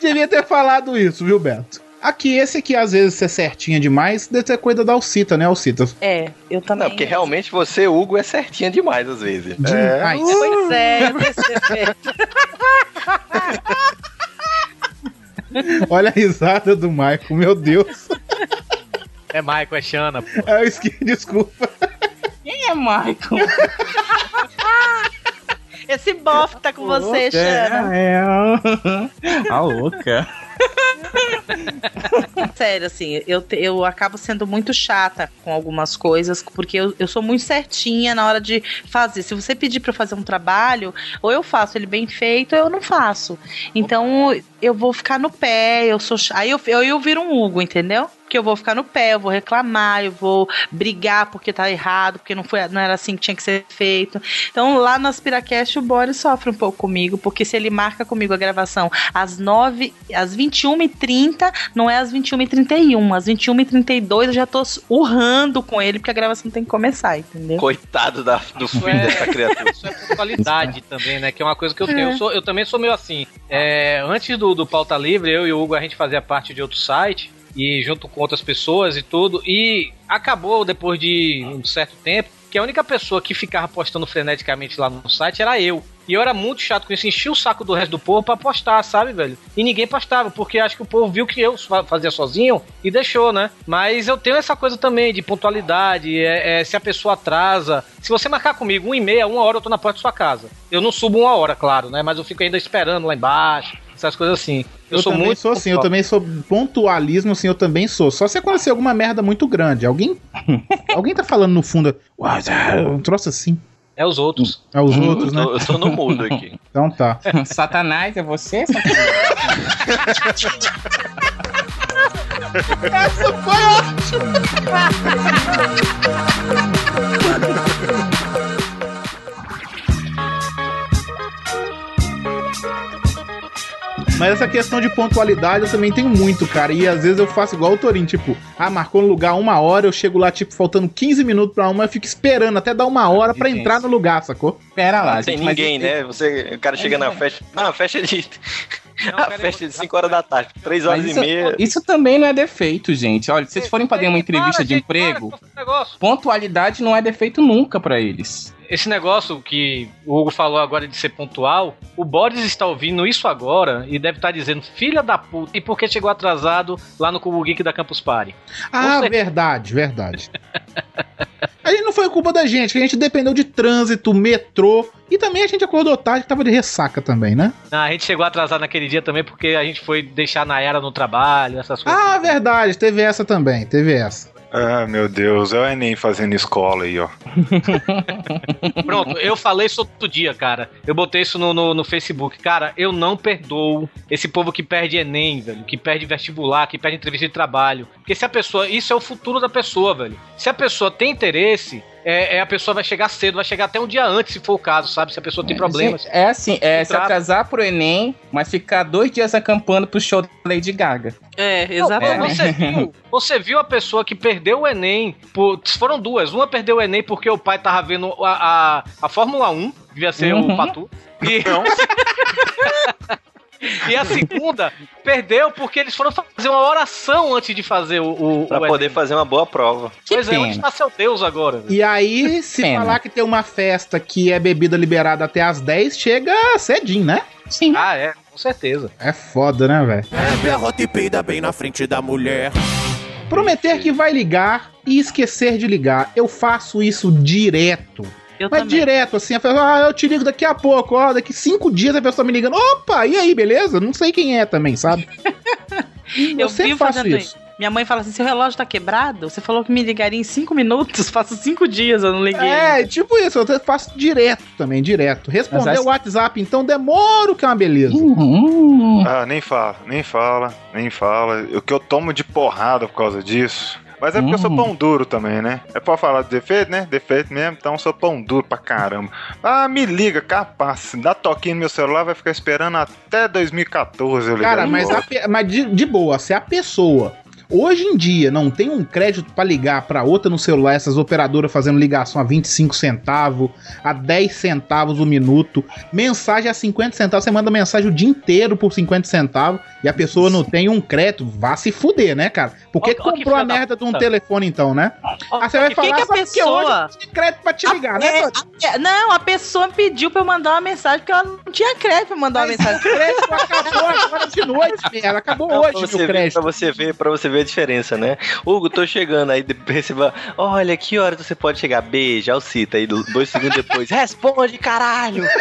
Devia ter falado isso, viu, Beto? Aqui, esse aqui, às vezes, é certinha demais, deve ser coisa da Alcita, né, Alcita? É, eu também. Não, porque realmente você, Hugo, é certinha demais às vezes. Demais. Pois é, esse efeito. Olha a risada do Michael, meu Deus. É Michael, é Xana, pô. É, eu esque... Desculpa. Quem é Michael? Esse bofe tá com você, Xana. É, é. A louca. Sério, assim, eu, eu acabo sendo muito chata com algumas coisas, porque eu, eu sou muito certinha na hora de fazer. Se você pedir pra eu fazer um trabalho, ou eu faço ele bem feito, ou eu não faço. Então, eu vou ficar no pé, eu sou. Aí eu, eu, eu viro um Hugo, entendeu? Porque eu vou ficar no pé, eu vou reclamar, eu vou brigar porque tá errado, porque não, foi, não era assim que tinha que ser feito. Então, lá no Aspiracast, o Boris sofre um pouco comigo, porque se ele marca comigo a gravação às 9, às 21h30, não é às 21h31. Às 21h32 eu já tô urrando com ele, porque a gravação tem que começar, entendeu? Coitado da, do filho é- dessa criatura. Isso é pontualidade também, né? Que é uma coisa que eu tenho. É. Eu, sou- eu também sou meio assim. É, antes do, do Pauta Livre, eu e o Hugo, a gente fazia parte de outro site. E junto com outras pessoas e tudo. E acabou depois de um certo tempo que a única pessoa que ficava postando freneticamente lá no site era eu. E eu era muito chato com isso, enchia o saco do resto do povo pra postar, sabe, velho? E ninguém postava, porque acho que o povo viu que eu fa- fazia sozinho e deixou, né? Mas eu tenho essa coisa também de pontualidade, é, é, se a pessoa atrasa. Se você marcar comigo uma e meia, uma hora eu tô na porta da sua casa. Eu não subo uma hora, claro, né? Mas eu fico ainda esperando lá embaixo, essas coisas assim. Eu, Eu, sou também muito. sou assim, eu também sou pontualismo, assim, eu também sou. Só se acontecer alguma merda muito grande. Alguém alguém tá falando no fundo, "Uau, um troço assim. É os outros. É os outros, né? Eu tô, eu tô no mudo aqui. Então tá. Satanás, é você? Satanás? Essa foi ótima! Mas essa questão de pontualidade eu também tenho muito, cara. E às vezes eu faço igual o Torinho, tipo, ah, marcou no lugar uma hora, eu chego lá, tipo, faltando 15 minutos pra uma, eu fico esperando até dar uma hora pra entrar no lugar, sacou? Pera lá, Não tem gente, mas ninguém, esse- né? Você, o cara chega na festa. Não, a festa é de. a peraí, festa é de vou- 5 horas da tarde, 3 horas Mas e isso, meia. isso também não é defeito, gente. Olha, se vocês forem fazer uma entrevista para, de gente, emprego, para pontualidade não é defeito nunca pra eles. Esse negócio que o Hugo falou agora de ser pontual, o Boris está ouvindo isso agora e deve estar dizendo, filha da puta, e por que chegou atrasado lá no Cubo Geek da Campus Party? Ah, certeza. verdade, verdade. Aí não foi culpa da gente, que a gente dependeu de trânsito, metrô, e também a gente acordou tarde, que tava de ressaca também, né? Não, a gente chegou atrasado naquele dia também porque a gente foi deixar na era no trabalho, essas coisas. Ah, verdade, teve essa também, teve essa. Ah, meu Deus, é o Enem fazendo escola aí, ó. Pronto, eu falei isso outro dia, cara. Eu botei isso no, no, no Facebook. Cara, eu não perdoo esse povo que perde Enem, velho. Que perde vestibular, que perde entrevista de trabalho. Porque se a pessoa. Isso é o futuro da pessoa, velho. Se a pessoa tem interesse, é, é a pessoa vai chegar cedo, vai chegar até um dia antes, se for o caso, sabe? Se a pessoa tem problemas. Gente, é assim, é se atrasar pro Enem, mas ficar dois dias acampando pro show da Lady Gaga. É, Não, exatamente. Você viu, você viu a pessoa que perdeu o Enem por. Foram duas. Uma perdeu o Enem porque o pai tava vendo a, a, a Fórmula 1, devia ser Uhum. o Patu. E, Não, e a segunda perdeu porque eles foram fazer uma oração antes de fazer o. o Pra o poder Enem. fazer uma boa prova. Que Pois é, pena. onde está seu Deus agora? velho? E aí, se Pena. falar que tem uma festa que é bebida liberada até as 10, chega cedinho, né? Sim. Ah, é, com certeza. É foda, né, velho? Derrota e peida bem na frente da mulher. Prometer que vai ligar e esquecer de ligar. Eu faço isso direto. Eu Mas também. direto, assim, a pessoa, ah, eu te ligo daqui a pouco, ó, daqui cinco dias a pessoa me ligando, opa, e aí, beleza? Não sei quem é também, sabe? Eu sempre faço fazendo isso. isso. Minha mãe fala assim: seu relógio tá quebrado? Você falou que me ligaria em cinco minutos. Faço cinco dias, eu não liguei. É, tipo isso, eu faço direto também, direto. Responder o WhatsApp, então demoro que é uma beleza. Ah, nem fala, nem fala, nem fala. O que eu tomo de porrada por causa disso. Mas é porque eu sou pão duro também, né? É pra falar de defeito, né? Defeito mesmo, então eu sou pão duro pra caramba. Ah, me liga, capaz. Dá toquinho no meu celular, vai ficar esperando até 2014 eu ligar Cara, mas, a mas de, de boa, se a pessoa hoje em dia não tem um crédito pra ligar pra outra no celular, essas operadoras fazendo ligação a 25 centavos, a 10 centavos o minuto, mensagem a 50 centavos, você manda mensagem o dia inteiro por 50 centavos e a pessoa não tem um crédito, vá se fuder, né, cara? Por que Ó, ó que comprou a merda de um telefone então, né? Ah, você vai que falar que a pessoa- hoje não tem crédito pra te ligar, né? É, a- não, a pessoa pediu pra eu mandar uma mensagem porque ela não tinha crédito pra mandar uma mensagem. crédito acabou agora de noite, merda. Acabou Não, hoje, ver, crédito. pra você ver, pra você ver a diferença, né? Hugo, tô chegando aí, depois você vai, olha, que hora você pode chegar? Beija, o cita aí, do- dois segundos depois, responde, caralho!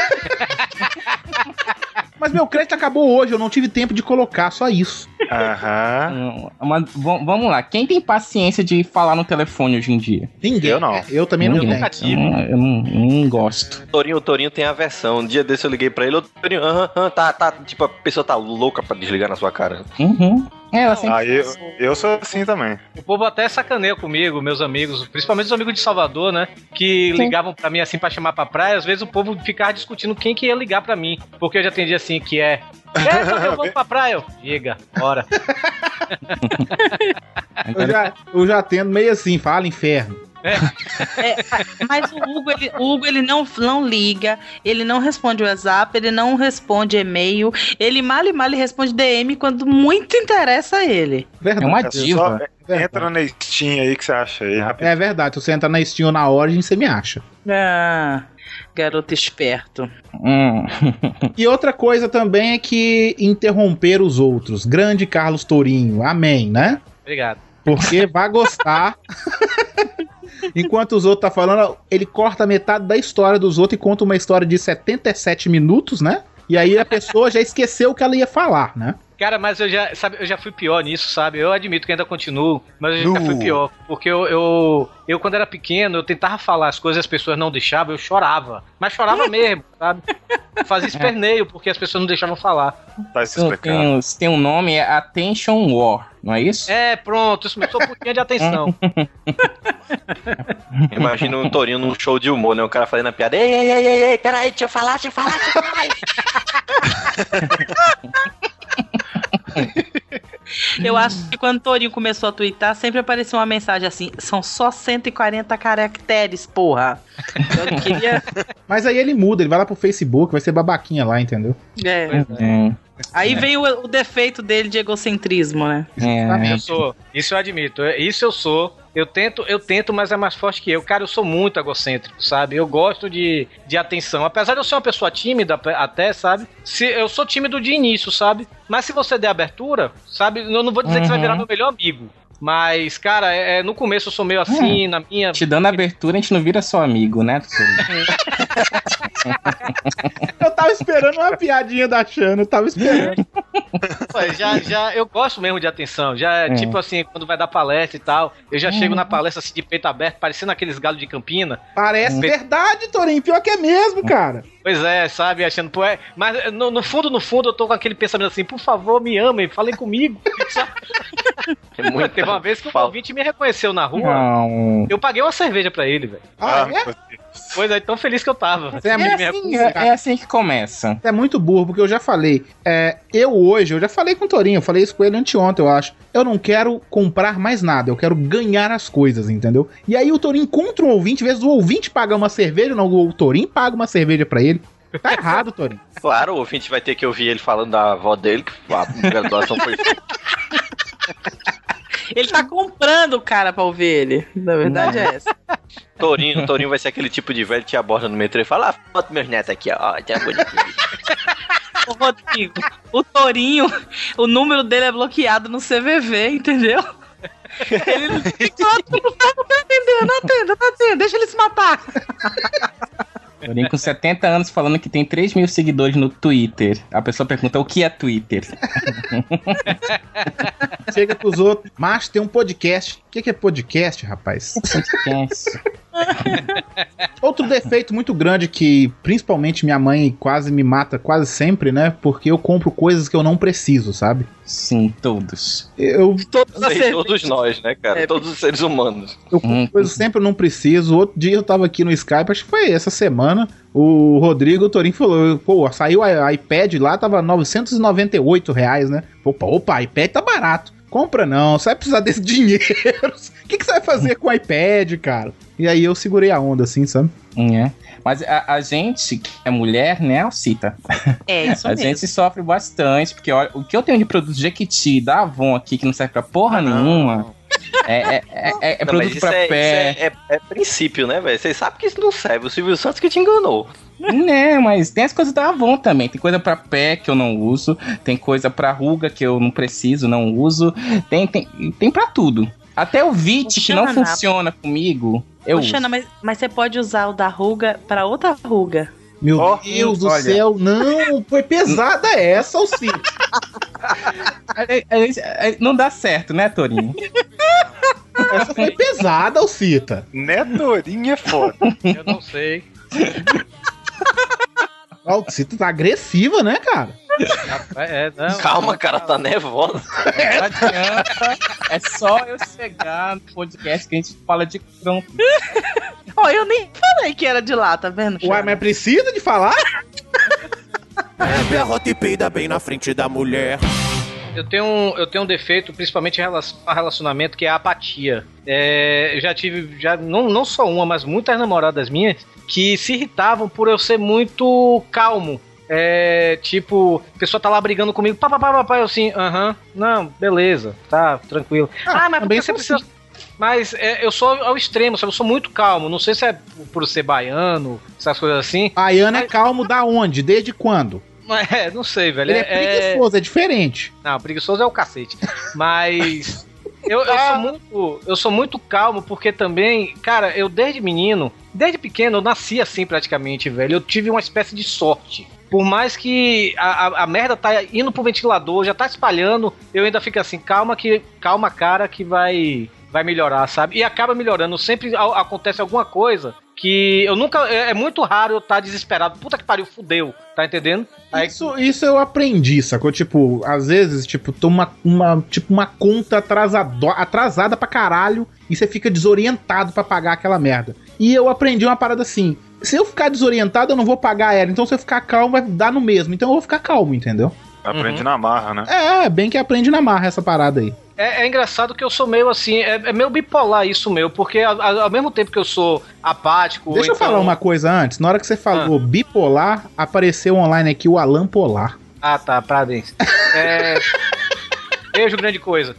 Mas meu crédito acabou hoje, eu não tive tempo de colocar, só isso. Aham. Mas vamos lá, quem tem paciência de falar no telefone hoje em dia? Ninguém. Eu não. Eu também não Ninguém. tenho. Eu, não- eu não, não gosto. Torinho, o Torinho tem aversão. Um dia desse eu liguei pra ele, ô Torinho, aham, aham, tá, tá, tipo, a pessoa tá louca pra desligar na sua cara. Uhum. É, ela sempre. Ah, eu, eu sou assim também. O povo até sacaneia comigo, meus amigos, principalmente os amigos de Salvador, né? Que Sim. ligavam pra mim assim pra chamar pra praia. Às vezes o povo ficava discutindo quem que ia ligar pra mim. Porque eu já atendi assim, que é. É, eu vou pra praia. Eu, Diga, bora. Eu já, eu já atendo meio assim, fala inferno. É, mas o Hugo, ele, o Hugo, ele não, não liga, ele não responde o WhatsApp, ele não responde e-mail, ele mal e mal responde DM quando muito interessa a ele. Verdade. É uma Você diva. só entra na Steam aí que você acha aí, rapidinho. É verdade, se você entrar na Steam ou na Origin, você me acha. Ah, garoto esperto. Hum. E outra coisa também é que interromper os outros. Grande Carlos Tourinho, amém, né? Obrigado. Porque vai gostar. Enquanto os outros tá falando, ele corta metade da história dos outros e conta uma história de 77 minutos, né? E aí a pessoa já esqueceu o que ela ia falar, né? Cara, mas eu já, sabe, eu já fui pior nisso, sabe? Eu admito que ainda continuo, mas eu já Nu. fui pior. Porque eu, eu, eu, quando era pequeno, eu tentava falar as coisas e as pessoas não deixavam, eu chorava. Mas chorava mesmo, sabe? Fazia esperneio, porque as pessoas não deixavam falar. Tá se Tem, explicando. tem, tem um nome, é Attention War, não é isso? É, pronto, isso mesmo, sou putinha de atenção. Imagina o Torinho num show de humor, né? O cara fazendo a piada, ei, ei, ei, ei, ei, peraí, deixa eu falar, deixa eu falar, deixa eu falar. Eu acho que quando o Torinho começou a twittar, sempre aparecia uma mensagem assim: são só 140 caracteres, porra. Eu queria. Mas aí ele muda, ele vai lá pro Facebook, vai ser babaquinha lá, entendeu? É. É, Aí vem o, o defeito dele de egocentrismo, né? é. Eu sou, isso eu admito, é- isso eu sou. Eu tento, eu tento, mas é mais forte que eu. Cara, eu sou muito egocêntrico, sabe? Eu gosto de, de atenção. Apesar de eu ser uma pessoa tímida até, sabe? Se, eu sou tímido de início, sabe? Mas se você der abertura, sabe? Eu não vou dizer que você vai virar Uhum. meu melhor amigo. Mas, cara, é, é- no começo eu sou meio assim, Hum. na minha. Te dando abertura, a gente não vira só amigo, né? Eu tava esperando uma piadinha da Xana, eu tava esperando. Pô, já, já, eu gosto mesmo de atenção. Já, É. tipo assim, quando vai dar palestra e tal, eu já chego na palestra assim de peito aberto, parecendo aqueles galos de Campina. Parece verdade, Torinho, pior que é mesmo, cara. Pois é, sabe, achando, pô, é, mas no, no fundo, no fundo, eu tô com aquele pensamento assim, por favor, me amem, falem comigo. sabe? É muito Teve uma vez que um ouvinte me reconheceu na rua, Não. eu paguei uma cerveja pra ele, velho. Ah, Ah, é? Pois é, tão feliz que eu tava. É, É muito- assim, é, é assim que começa. é muito burro, porque eu já falei. É, eu hoje, eu já falei com o Torinho, eu falei isso com ele anteontem, eu acho. Eu não quero comprar mais nada, eu quero ganhar as coisas, entendeu? E aí o Torinho encontra um ouvinte, às vezes o ouvinte paga uma cerveja, não, o Torinho paga uma cerveja pra ele. Tá errado, Torinho. Claro, o ouvinte vai ter que ouvir ele falando da avó dele, que a graduação foi feita. Ele tá comprando o cara pra ouvir ele. Na verdade é essa. Torinho, Torinho vai ser aquele tipo de velho que te aborda no metrô e fala, ah, bota meus netos aqui, ó, tá bonitinho. Ô, Rodrigo, o Torinho, o número dele é bloqueado no CVV, entendeu? Ele não tem não tá atendendo, não atenda, não atenda, deixa ele se matar. Torinho com 70 anos falando que tem 3 mil seguidores no Twitter. A pessoa pergunta o que é Twitter. Chega pros outros. Mas tem um podcast. O que, que é podcast, rapaz? Podcast. Outro defeito muito grande que principalmente minha mãe quase me mata quase sempre, né? Porque eu compro coisas que eu não preciso, sabe? Sim, todos. Eu, Todos, aí, todos nós, né, cara? Todos os seres humanos. eu compro coisas que sempre eu não preciso. Outro dia eu tava aqui no Skype, acho que foi essa semana. O Rodrigo o Torinho falou: pô, saiu a iPad lá, tava 998 reais, né? Opa, opa, iPad tá barato. Compra não, você vai precisar desse dinheiro. O que, que você vai fazer com o iPad, cara? E aí eu segurei a onda, assim, sabe? É. Mas a, a gente que é mulher, né, Alcita? É, isso A mesmo. gente sofre bastante, porque olha, o que eu tenho de produto Jequiti da Avon aqui, que não serve pra porra nenhuma, é, é, é, é- é Não, produto pra é, pé. é, é- é princípio, né, velho? Vocês sabem que isso não serve. O Silvio Santos que te enganou. Né, mas tem as coisas da Avon também. Tem coisa pra pé que eu não uso, tem coisa pra ruga que eu não preciso, não uso. Tem, tem, tem pra tudo. Até o VIT, que não funciona comigo, eu Ô, uso. Mas, mas você pode usar o da ruga pra outra ruga. Meu Ó, Deus do olha. céu, não, foi pesada essa, Alcino. É, é, é, Não dá certo, né, Torinho? Essa foi pesada, Alcita. Netorinha é foda. Eu não sei. Alcita tá agressiva, né, cara? É, é, não. Calma, cara, tá nervosa. Não adianta. É só eu chegar no podcast que a gente fala de pronto. Ó, eu nem falei que era de lá, tá vendo? Ué, mas precisa de falar? Bebe a rota e peida bem na frente da mulher. Eu tenho, um, eu tenho um defeito, principalmente em relação a relacionamento, que é a apatia. É, eu já tive, já, não, não só uma, mas muitas namoradas minhas que se irritavam por eu ser muito calmo. É, tipo, a pessoa tá lá brigando comigo, pá, pá, pá, pá, pá, eu assim, aham, não, beleza, tá, tranquilo. Ah, mas também você sou precisa. Mas é, eu sou ao extremo, sabe? Eu sou muito calmo. Não sei se é por ser baiano, essas coisas assim. Baiano é calmo da onde? Desde quando? É, não sei, velho. Ele é preguiçoso, é diferente. Não, preguiçoso é o cacete. Mas eu, eu sou muito, eu sou muito calmo porque também, cara, eu desde menino, desde pequeno, eu nasci assim praticamente, velho. Eu tive uma espécie de sorte. Por mais que a, a, a merda tá indo pro ventilador, já tá espalhando, eu ainda fico assim, calma que, calma, cara, que vai vai melhorar, sabe? E acaba melhorando. Sempre acontece alguma coisa que eu nunca. É, é muito raro eu estar desesperado. Puta que pariu, fudeu. Tá entendendo? Aí, Isso, isso eu aprendi, sacou? Tipo, às vezes, tipo, toma uma, tipo, uma conta atrasado, atrasada pra caralho e você fica desorientado pra pagar aquela merda. E eu aprendi uma parada assim. Se eu ficar desorientado, eu não vou pagar ela. Então, se eu ficar calmo, vai dar no mesmo. Então, eu vou ficar calmo, entendeu? Aprende na marra, né? É, bem que aprende na marra essa parada aí. É, é engraçado que eu sou meio assim, é, é meio bipolar isso meu, porque a- a- ao mesmo tempo que eu sou apático. Deixa ou eu falar então- uma coisa antes. Na hora que você falou bipolar, apareceu online aqui o Alan Polar. Ah, tá, parabéns. É... Beijo, grande coisa.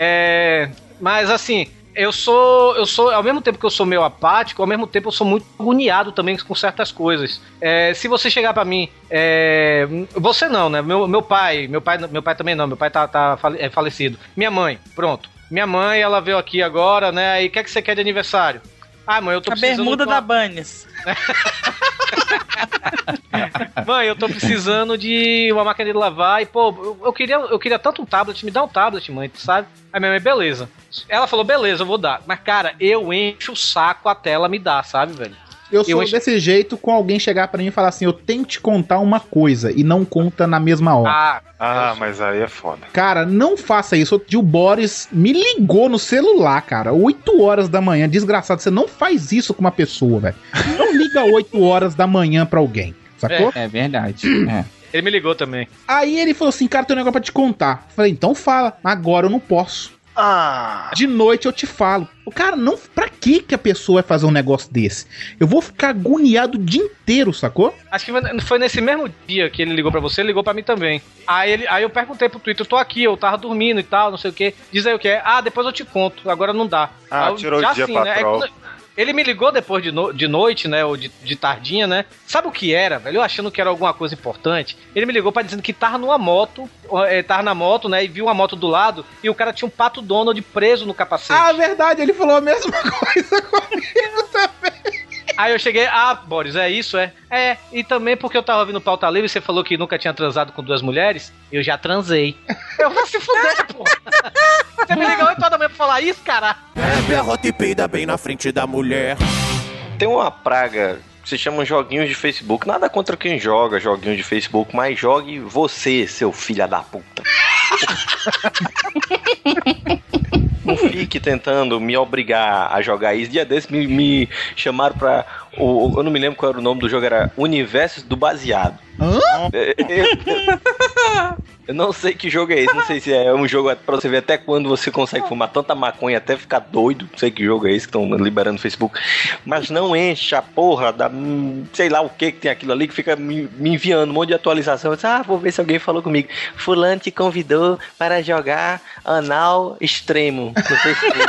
É... Mas assim, eu sou. Eu sou. Ao mesmo tempo que eu sou meio apático, ao mesmo tempo eu sou muito agoniado também com certas coisas. É, se você chegar pra mim. é, Você não, né? Meu, meu pai, meu pai. Meu pai também não, meu pai tá, tá é falecido. Minha mãe, pronto. Minha mãe, ela veio aqui agora, né? E o que, é que você quer de aniversário? Ah, mãe, eu tô A precisando. bermuda de uma- da Bunnies. Mãe, eu tô precisando de uma máquina de lavar e, pô, eu, eu queria, eu queria tanto um tablet, me dá um tablet, mãe, tu sabe? Aí minha mãe, beleza. Ela falou, beleza, eu vou dar. Mas, cara, eu encho o saco até ela me dar, sabe, velho? Eu sou encho- desse jeito com alguém chegar pra mim e falar assim: eu tenho que te contar uma coisa e não conta na mesma hora. Ah, Ah, mas aí é foda. Cara, não faça isso. Outro dia o Boris me ligou no celular, cara. 8 horas da manhã. Desgraçado, você não faz isso com uma pessoa, velho. Não liga 8 horas da manhã pra alguém. Sacou? É verdade. É. ele me ligou também. Aí ele falou assim: cara, tem um negócio pra te contar. Falei, então fala. Agora eu não posso. Ah, De noite eu te falo. O cara, não. Pra que que a pessoa vai fazer um negócio desse? Eu vou ficar agoniado o dia inteiro, sacou? Acho que foi- nesse mesmo dia que ele ligou pra você, ele ligou pra mim também. Aí, ele, aí eu perguntei pro Twitter, eu tô aqui, eu tava dormindo e tal, não sei o que. Diz aí o que é. Ah, depois eu te conto, agora não dá. Ah, eu- tirou o já dia assim, pra né? Quando- Ele me ligou depois de, no- de noite, né? Ou de, de tardinha, né? Sabe o que era, velho? Eu achando que era alguma coisa importante. Ele me ligou pra dizendo que tava numa moto, eh, tava na moto, né? E viu uma moto do lado e o cara tinha um pato Donald preso no capacete. Ah, verdade, ele falou a mesma coisa comigo também. Aí eu cheguei, ah, Boris, é isso, é? É, e também porque eu tava ouvindo pauta livre e você falou que nunca tinha transado com duas mulheres, eu já transei. Eu vou se fuder, pô. Você me liga 8 horas da manhã pra falar isso, cara? É berrota e peida bem na frente da mulher. Tem uma praga que se chama joguinhos de Facebook. Nada contra quem joga joguinhos de Facebook, mas jogue você, seu filho da puta. Não fique tentando me obrigar a jogar isso. Dia desse me, me chamaram pra. O, eu não me lembro qual era o nome do jogo, era Universos do Baseado. É, Eu, não sei que jogo é esse, não sei se é um jogo pra você ver até quando você consegue fumar tanta maconha até ficar doido. Não sei que jogo é esse que estão liberando no Facebook. Mas não enche a porra da. sei lá o que que tem aquilo ali que fica me, me enviando um monte de atualização. Disse, ah, vou ver se alguém falou comigo. Fulano te convidou para jogar anal extremo no Facebook.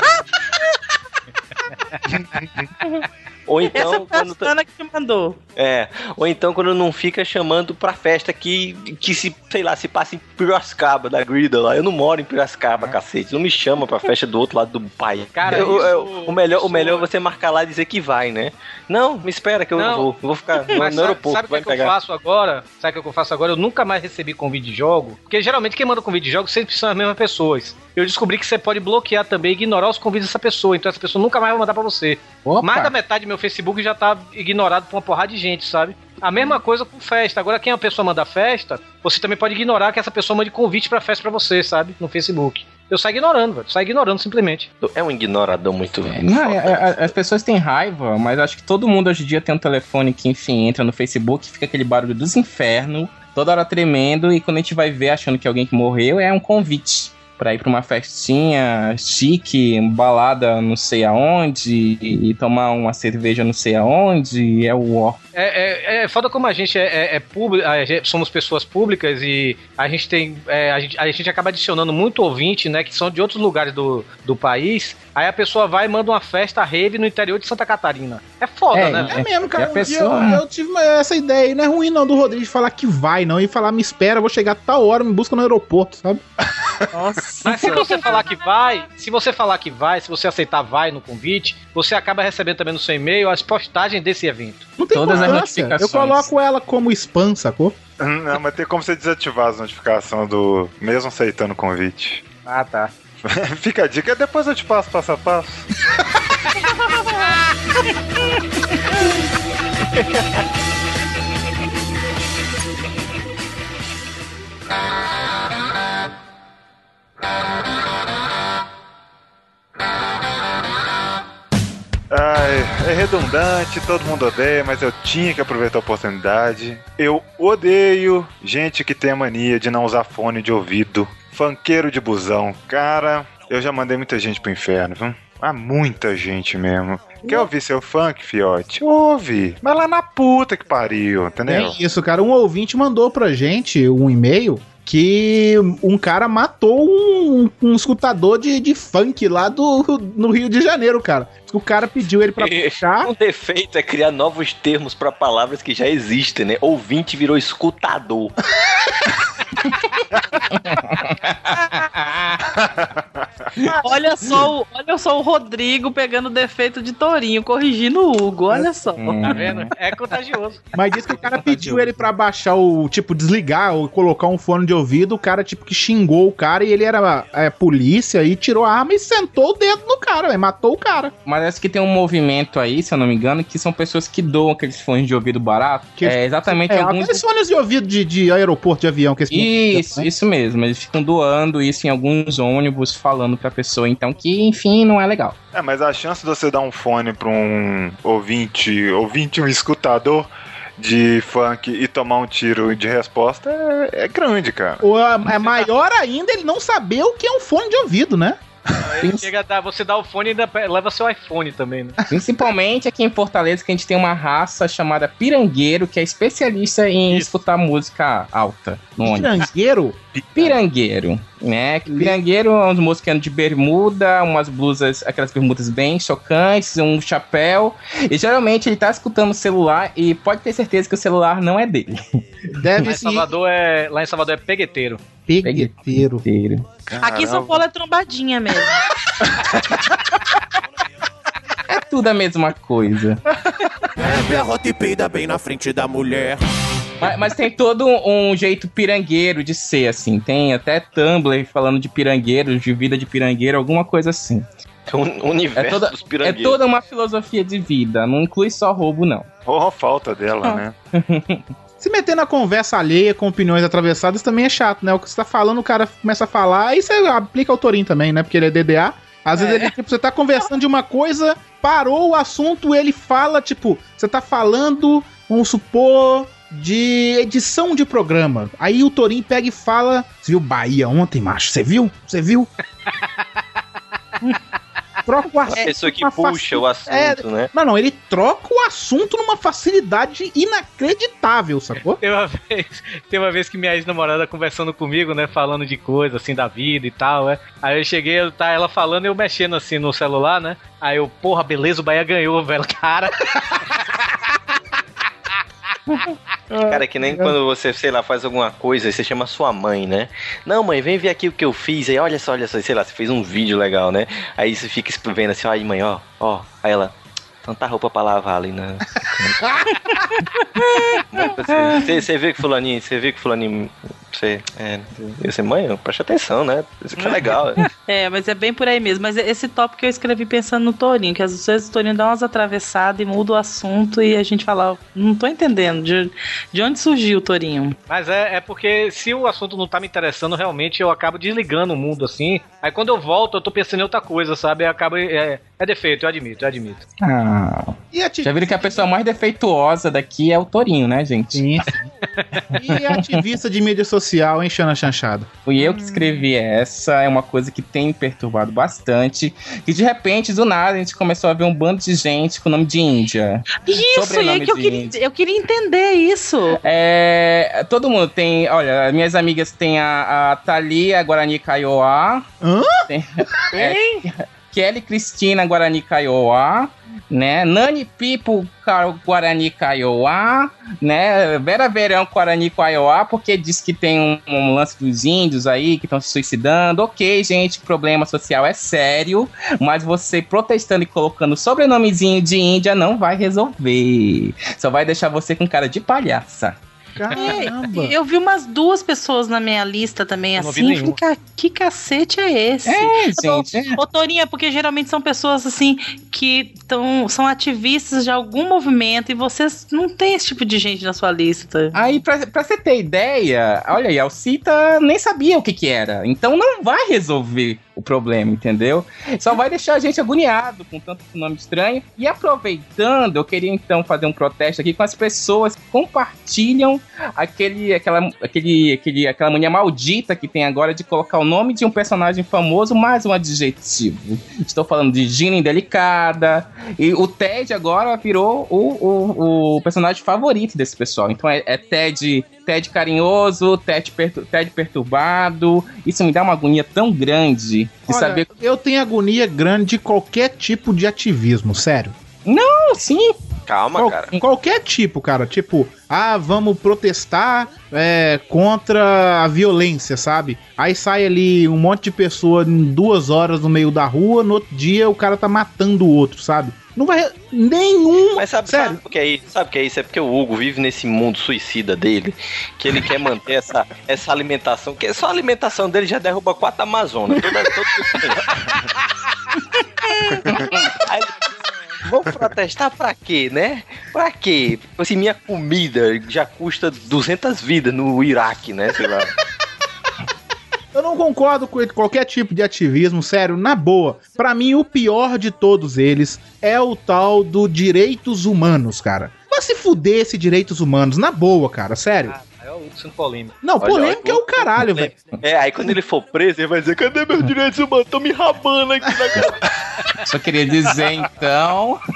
Ou então, Essa foi a quando tá- que te mandou. é, ou então quando não fica chamando pra festa que, que se, sei lá, se passa em Piracicaba, da Grida lá. Eu não moro em Piracicaba, cacete. Não me chama pra festa do outro lado do pai. Cara, Eu- isso- eu- o, melhor, o isso- melhor é você marcar lá e dizer que vai, né? Não, me espera que eu Não. vou. Eu vou ficar no, Mas no sabe, aeroporto. sabe o que, é que eu faço agora? Sabe o que eu faço agora? Eu nunca mais recebi convite de jogo. Porque geralmente quem manda convite de jogo sempre são as mesmas pessoas. Eu descobri que você pode bloquear também e ignorar os convites dessa pessoa. Então essa pessoa nunca mais vai mandar pra você. Opa. Mais da metade do meu Facebook já tá ignorado por uma porrada de gente, sabe? A mesma coisa com festa. Agora, quem a pessoa manda festa, você também pode ignorar que essa pessoa mande convite pra festa pra você, sabe? No Facebook. Eu saio ignorando, velho. Saio ignorando simplesmente. É um ignorador muito. Não, é- é- as pessoas têm raiva, mas acho que todo mundo hoje em dia tem um telefone que, enfim, entra no Facebook, fica aquele barulho dos infernos, toda hora tremendo, e quando a gente vai ver achando que alguém que morreu, é um convite pra ir pra uma festinha chique, balada não sei aonde, e, e tomar uma cerveja não sei aonde, é o ó. É, é, é foda como a gente é, é, é público, somos pessoas públicas e a gente tem. é, a, gente, a gente acaba adicionando muito ouvinte, né? Que são de outros lugares do, do país. Aí a pessoa vai e manda uma festa rave no interior de Santa Catarina. É foda, É, né? É mesmo, cara. E a Um dia pessoa- eu, eu tive essa ideia aí. Não é ruim não do Rodrigo de falar que vai, não. E falar, me espera, vou chegar a tal hora, me busca no aeroporto, sabe? Mas se você falar que vai, se você falar que vai, se você aceitar vai no convite, você acaba recebendo também no seu e-mail as postagens desse evento. Não tem Todas as importância. Eu notificações. coloco ela como spam, sacou? Não, mas tem como você desativar as notificações do. Mesmo aceitando o convite. Ah, tá. Fica a dica, depois eu te passo passo a passo. redundante, todo mundo odeia, mas eu tinha que aproveitar a oportunidade. Eu odeio gente que tem a mania de não usar fone de ouvido. Fanqueiro de busão. Cara, eu já mandei muita gente pro inferno, viu? Há muita gente mesmo. Quer ouvir seu funk, fiote? Ouve. Mas lá na puta que pariu, entendeu? É isso, cara. Um ouvinte mandou pra gente um e-mail que um cara matou um, um escutador de, de funk lá do, no Rio de Janeiro, cara. O cara pediu ele pra puxar. Um defeito é criar novos termos pra palavras que já existem, né? Ouvinte virou escutador. Olha só, o, olha só o Rodrigo pegando o defeito de Torinho, corrigindo o Hugo. Olha só. Tá vendo? É contagioso. Mas disse que o cara pediu ele pra baixar o, tipo, desligar ou colocar um fone de ouvido. O cara, tipo, que xingou o cara e ele era é, polícia e tirou a arma e sentou o dedo no cara, velho. Matou o cara. Mas acho que tem um movimento aí, se eu não me engano, que são pessoas que doam aqueles fones de ouvido barato. Que- é exatamente É, alguns. aqueles fones de ouvido de, de aeroporto de avião que esse Isso, isso mesmo. Eles ficam doando isso em alguns ônibus, falando pra pessoa, então, que, enfim, não é legal. É, mas a chance de você dar um fone pra um ouvinte, ouvinte, um escutador de funk e tomar um tiro de resposta é, é grande, cara. Ou é é maior ainda ele não saber o que é um fone de ouvido, né? Aí chega a dar, você dá o fone e ainda leva seu iPhone também, né? Principalmente aqui em Fortaleza, que a gente tem uma raça chamada pirangueiro, que é especialista em escutar música alta no ônibus. Pirangueiro? Pirangueiro, né? Pirangueiro é uns andam de bermuda, umas blusas, aquelas bermudas bem chocantes, um chapéu. E geralmente ele tá escutando o celular e pode ter certeza que o celular não é dele. Lá Deve em ser Salvador é, lá em Salvador é pegueteiro. pegueteiro. Aqui em São Paulo é trombadinha mesmo. É tudo a mesma coisa. É berrota e peida bem na frente da mulher. Mas, mas tem todo um, um jeito pirangueiro de ser, assim. Tem até Tumblr falando de pirangueiros, de vida de pirangueiro, alguma coisa assim. É o universo É toda, dos é pirangueiros. toda uma filosofia de vida, não inclui só roubo, não. Ou a falta dela, né? Se meter na conversa alheia com opiniões atravessadas também é chato, né? O que você tá falando, o cara começa a falar, aí você aplica ao Torinho também, né? Porque ele é DDA. Às vezes ele, tipo, você tá conversando de uma coisa, parou o assunto, ele fala, tipo, você tá falando, vamos supor, de edição de programa. Aí o Torinho pega e fala: Você viu Bahia ontem, macho? Você viu? Você viu? Troca o A assunto. pessoa que puxa o assunto, É, né? Não, não, ele troca o assunto numa facilidade inacreditável, sacou? Tem uma vez, tem uma vez que minha ex-namorada conversando comigo, né? Falando de coisa assim da vida e tal, né? Aí eu cheguei, tá ela falando e eu mexendo assim no celular, né? Aí eu, porra, beleza, o Bahia ganhou, velho. Cara, Cara, é que nem quando você, sei lá, faz alguma coisa e você chama sua mãe, né? Não, mãe, vem ver aqui o que eu fiz. Aí, olha só, olha só, sei lá, você fez um vídeo legal, né? Aí você fica vendo assim, ó, aí, mãe, ó, ó. Aí ela, tanta roupa pra lavar ali, né? Você, você viu que fulaninho, você viu que fulaninho, você, é, eu sei, mãe, preste atenção, né? Isso aqui é legal. É, mas é bem por aí mesmo. Mas esse tópico eu escrevi pensando no Torinho, que às vezes o Torinho dá umas atravessadas e muda o assunto e a gente fala, "Ó, não tô entendendo, de, de onde surgiu o Torinho? Mas é, é porque se o assunto não tá me interessando, realmente eu acabo desligando o mundo assim. Aí quando eu volto, eu tô pensando em outra coisa, sabe? Acaba. É, é defeito, eu admito, eu admito. Ah. Já viram que a pessoa mais defeituosa daqui é o Torinho, né, gente? Sim. E ativista de mídia social, hein, Xana Chanchada? Fui eu que escrevi essa, é uma coisa que tem me perturbado bastante. E de repente, do nada, a gente começou a ver um bando de gente com o nome de Índia. Isso, e é que eu queria, Índia. eu queria entender isso. É, todo mundo tem. Olha, minhas amigas têm a, a Thalia Guarani Kaiowá. Hã? Tem, é, Kelly Cristina Guarani Kaiowá. Né? Nani Pipo Guarani Kaiowá. Né? Vera Verão Guarani Kaiowá, porque diz que tem um, um lance dos índios aí que estão se suicidando. Ok, gente, problema social é sério. Mas você protestando e colocando sobrenomezinho de Índia não vai resolver. Só vai deixar você com cara de palhaça. Caramba. Eu vi umas duas pessoas na minha lista também não assim. nenhum. Falei, "Ca- que cacete é esse? É, gente, Ô, Torinho, é porque geralmente são pessoas assim que tão, são ativistas de algum movimento e vocês não tem esse tipo de gente na sua lista. Aí, pra, pra você ter ideia, olha aí, a Alcita nem sabia o que que era. Então não vai resolver o problema, entendeu? Só vai deixar a gente agoniado com tanto nome estranho. E aproveitando, eu queria então fazer um protesto aqui com as pessoas que compartilham aquele, aquela, aquele, aquele, aquela mania maldita que tem agora de colocar o nome de um personagem famoso mais um adjetivo. Estou falando de Gina Indelicada. E o Ted agora virou o, o, o personagem favorito desse pessoal. Então é, é Ted, Ted carinhoso, Ted, Ted perturbado. Isso me dá uma agonia tão grande de Olha, saber. eu tenho agonia grande de qualquer tipo de ativismo, sério. Não, sim. Calma, Qual- cara. Qualquer tipo, cara. Tipo, ah, vamos protestar é, contra a violência, sabe? Aí sai ali um monte de pessoa em duas horas no meio da rua, no outro dia o cara tá matando o outro, sabe? Não vai. Nenhum. Mas sabe, sabe o que é isso? Sabe o que é isso? É porque o Hugo vive nesse mundo suicida dele, que ele quer manter essa, essa alimentação, que só a alimentação dele já derruba quatro Amazonas. Toda, todo Aí, Vou protestar pra quê, né? Pra quê? Assim, minha comida já custa 200 vidas no Iraque, né? Sei lá. Eu não concordo com qualquer tipo de ativismo, sério, na boa. Pra mim, o pior de todos eles é o tal do direitos humanos, cara. Vai se fuder esse direitos humanos, na boa, cara, sério. Aí é o Hugo sendo polêmico. Não, Olha, polêmica é o caralho, velho. É, aí quando ele for preso, ele vai dizer: cadê meus direitos humanos? Tô me rabando aqui na cara. Só queria dizer então.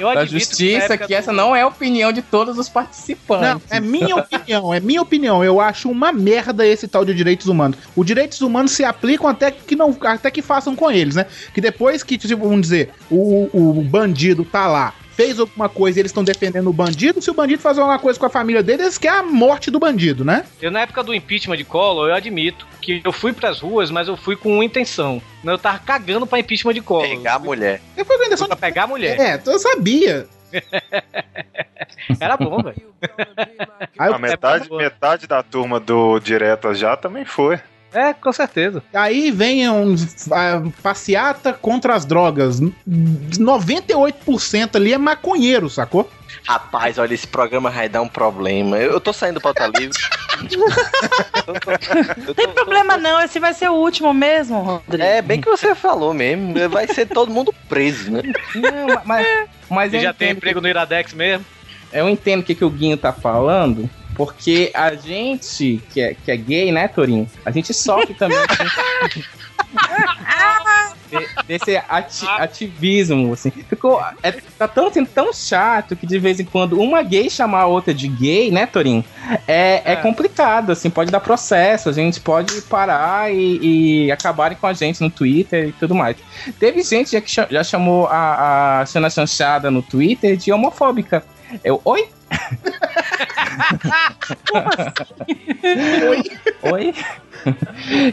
Eu da que justiça época que essa não é a opinião de todos os participantes. Não, é minha opinião, é minha opinião. Eu acho uma merda esse tal de direitos humanos. Os direitos humanos se aplicam até que não, até que façam com eles, né? Que depois que, tipo, vamos dizer, o, o bandido tá lá, fez alguma coisa e eles estão defendendo o bandido, se o bandido fazer alguma coisa com a família dele, eles querem a morte do bandido, né? Eu, na época do impeachment de Collor, eu admito que eu fui pras ruas, mas eu fui com uma intenção. Eu tava cagando pra impeachment de Collor. Pegar a mulher. Eu fui com a intenção pra pegar a mulher. É, eu sabia. Era bom, velho. A metade, metade da turma do Diretas já também foi. É, com certeza. Aí vem um a passeata contra as drogas. 98% ali é maconheiro, sacou? Rapaz, olha, esse programa vai dar um problema. Eu, eu tô saindo pra outra livre. Não tem problema não, esse vai ser o último mesmo, Rodrigo. É, bem que você falou mesmo. Vai ser todo mundo preso, né? Não, mas, mas já tem emprego no Iradex mesmo? Eu entendo o que, que o Guinho tá falando, porque a gente que é, que é gay, né, Torinho? A gente sofre também com- de- desse ati- ativismo, assim. Ficou, é, tá tão, assim, tão chato que de vez em quando uma gay chamar a outra de gay, né, Torinho? É, é. complicado, assim, pode dar processo, a gente pode parar e, e acabarem com a gente no Twitter e tudo mais. Teve gente já que já chamou a, a Xana Chanchada no Twitter de homofóbica. Eu, oi? Oi? Oi?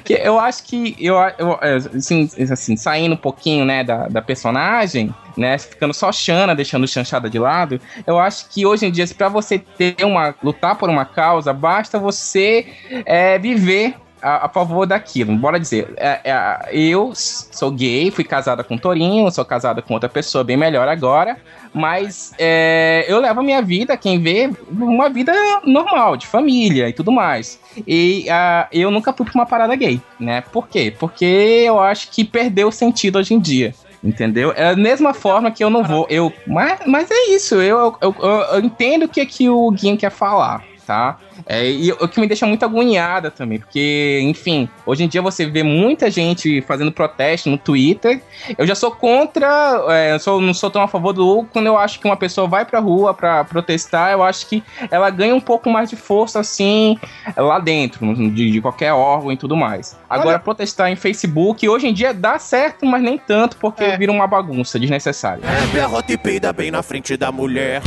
que eu acho que eu, eu é, assim, assim, saindo um pouquinho, né, da, da personagem, né, ficando só Xana, deixando chanchada de lado, eu acho que hoje em dia, para você ter uma lutar por uma causa, basta você é, viver a, a favor daquilo. Bora dizer, é, é, eu sou gay, fui casada com um Torinho, sou casada com outra pessoa bem melhor agora, mas é, eu levo a minha vida, quem vê, uma vida normal, de família e tudo mais. E ah, eu nunca fui pra uma parada gay, né? Por quê? Porque eu acho que perdeu o sentido hoje em dia. Entendeu? É a mesma forma que eu não vou. Eu, mas, mas é isso, eu, eu, eu, eu entendo o que, que o Guinho quer falar, tá? É, e o que me deixa muito agoniada também, porque, enfim, hoje em dia você vê muita gente fazendo protesto no Twitter. Eu já sou contra, é, eu sou, não sou tão a favor do Hugo. Quando eu acho que uma pessoa vai pra rua pra protestar, eu acho que ela ganha um pouco mais de força, assim, lá dentro, de, de qualquer órgão e tudo mais. Agora, protestar em Facebook, hoje em dia dá certo, mas nem tanto, porque vira uma bagunça desnecessária. É derrota e peida bem na frente da mulher.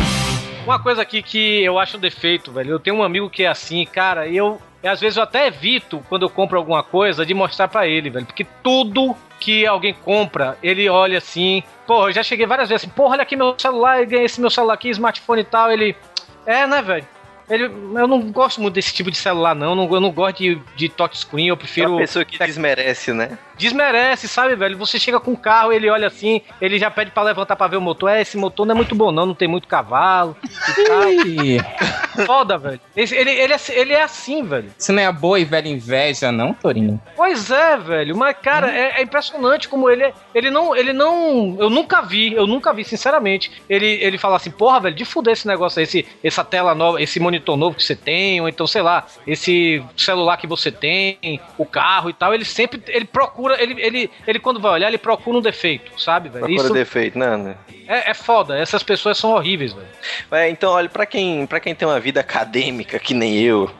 Uma coisa aqui que eu acho um defeito, velho. Eu tenho um amigo que é assim, cara, e eu. às vezes eu até evito, quando eu compro alguma coisa, de mostrar pra ele, velho. Porque tudo que alguém compra, ele olha assim. Porra, eu já cheguei várias vezes assim, porra, olha aqui meu celular, eu ganhei esse meu celular aqui, smartphone e tal. Ele. É, né, velho? Ele, eu não gosto muito desse tipo de celular, não. Eu não, eu não gosto de, de touchscreen, eu É prefiro. uma pessoa que desmerece, né? Desmerece, sabe, velho? Você chega com um carro, ele olha assim, ele já pede pra levantar pra ver o motor. É, esse motor não é muito bom, não, não tem muito cavalo. E tal. Foda, velho. Esse- ele, ele, é, ele é assim, velho. Isso não é a boa e velha inveja, não, Torinho? Pois é, velho. Mas, cara, é, é impressionante como ele é. Ele não. Ele não. Eu nunca vi, eu nunca vi, sinceramente. Ele, ele fala assim, porra, velho, de fuder esse negócio aí, esse, essa tela nova, esse monitor novo que você tem, ou então, sei lá, esse celular que você tem, o carro e tal. Ele sempre. Ele procura. Ele, ele, ele quando vai olhar, ele procura um defeito, sabe, velho? Procura Isso defeito, né, André? é, é foda. Essas pessoas são horríveis, velho. É, então, olha, pra quem, pra quem tem uma vida acadêmica, que nem eu,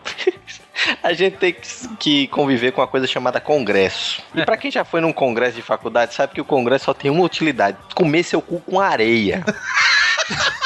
a gente tem que, que conviver com uma coisa chamada congresso. E pra quem já foi num congresso de faculdade, sabe que o congresso só tem uma utilidade: comer seu cu com areia.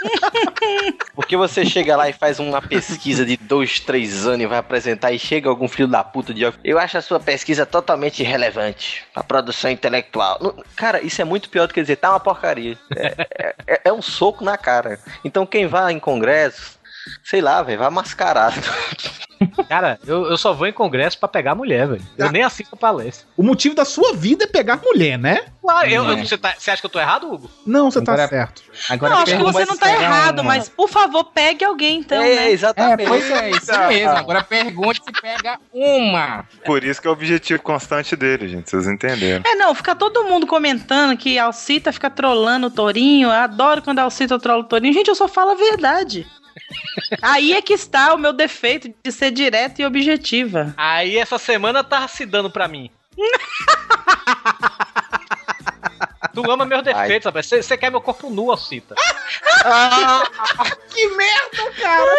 Porque você chega lá e faz uma pesquisa de dois, três anos e vai apresentar e chega algum filho da puta de eu acho a sua pesquisa totalmente irrelevante pra produção intelectual. Cara, isso é muito pior do que dizer, tá uma porcaria. É, é- é um soco na cara. Então quem vai em congresso, sei lá, velho, vai mascarado. Cara, eu, eu só vou em congresso pra pegar mulher, velho. Eu nem assisto palestra. O motivo da sua vida é pegar mulher, né? Claro, eu, eu- É. você, tá- você acha que eu tô errado, Hugo? Não, você tá Agora- certo. Agora não, acho que você não tá errado, uma. mas por favor, pegue alguém então, é, né? É, exatamente. pois é, isso mesmo. Agora pergunte se pega uma. Por isso que é o objetivo constante dele, gente. Vocês entenderam. É, não, fica todo mundo comentando que a Alcita fica trolando o Torinho. Eu adoro quando a Alcita trola o Torinho. Gente, eu só falo a verdade. Aí é que está o meu defeito de ser direta e objetiva. Aí essa semana tá se dando pra mim. tu ama meus defeitos, rapaz. Você quer meu corpo nu, Alcita. Que merda, cara!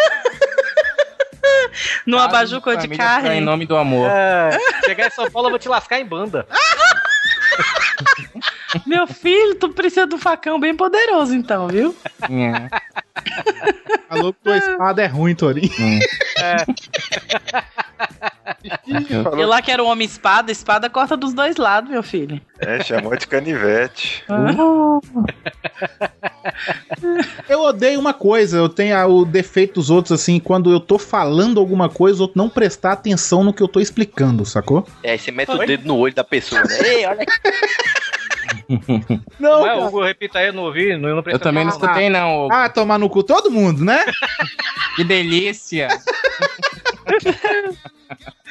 No abajur cor de Família Em carne. nome do amor. É, chegar em São Paulo eu vou te lascar em banda. Meu filho, tu precisa de um facão bem poderoso, então, viu? É. Falou que tua espada é ruim, Torinho. É. E lá que era o homem espada, espada corta dos dois lados, meu filho. É, chamou de canivete. Eu odeio uma coisa, eu tenho o defeito dos outros, assim, quando eu tô falando alguma coisa, o outro não prestar atenção no que eu tô explicando, sacou? É, você mete o dedo no olho da pessoa, né? Ei, olha aqui. Não, Não cara. Hugo, repita aí, eu não ouvi, não, eu não Eu também não escutei, não. Hugo. Ah, tomar no cu todo mundo, né? Que delícia.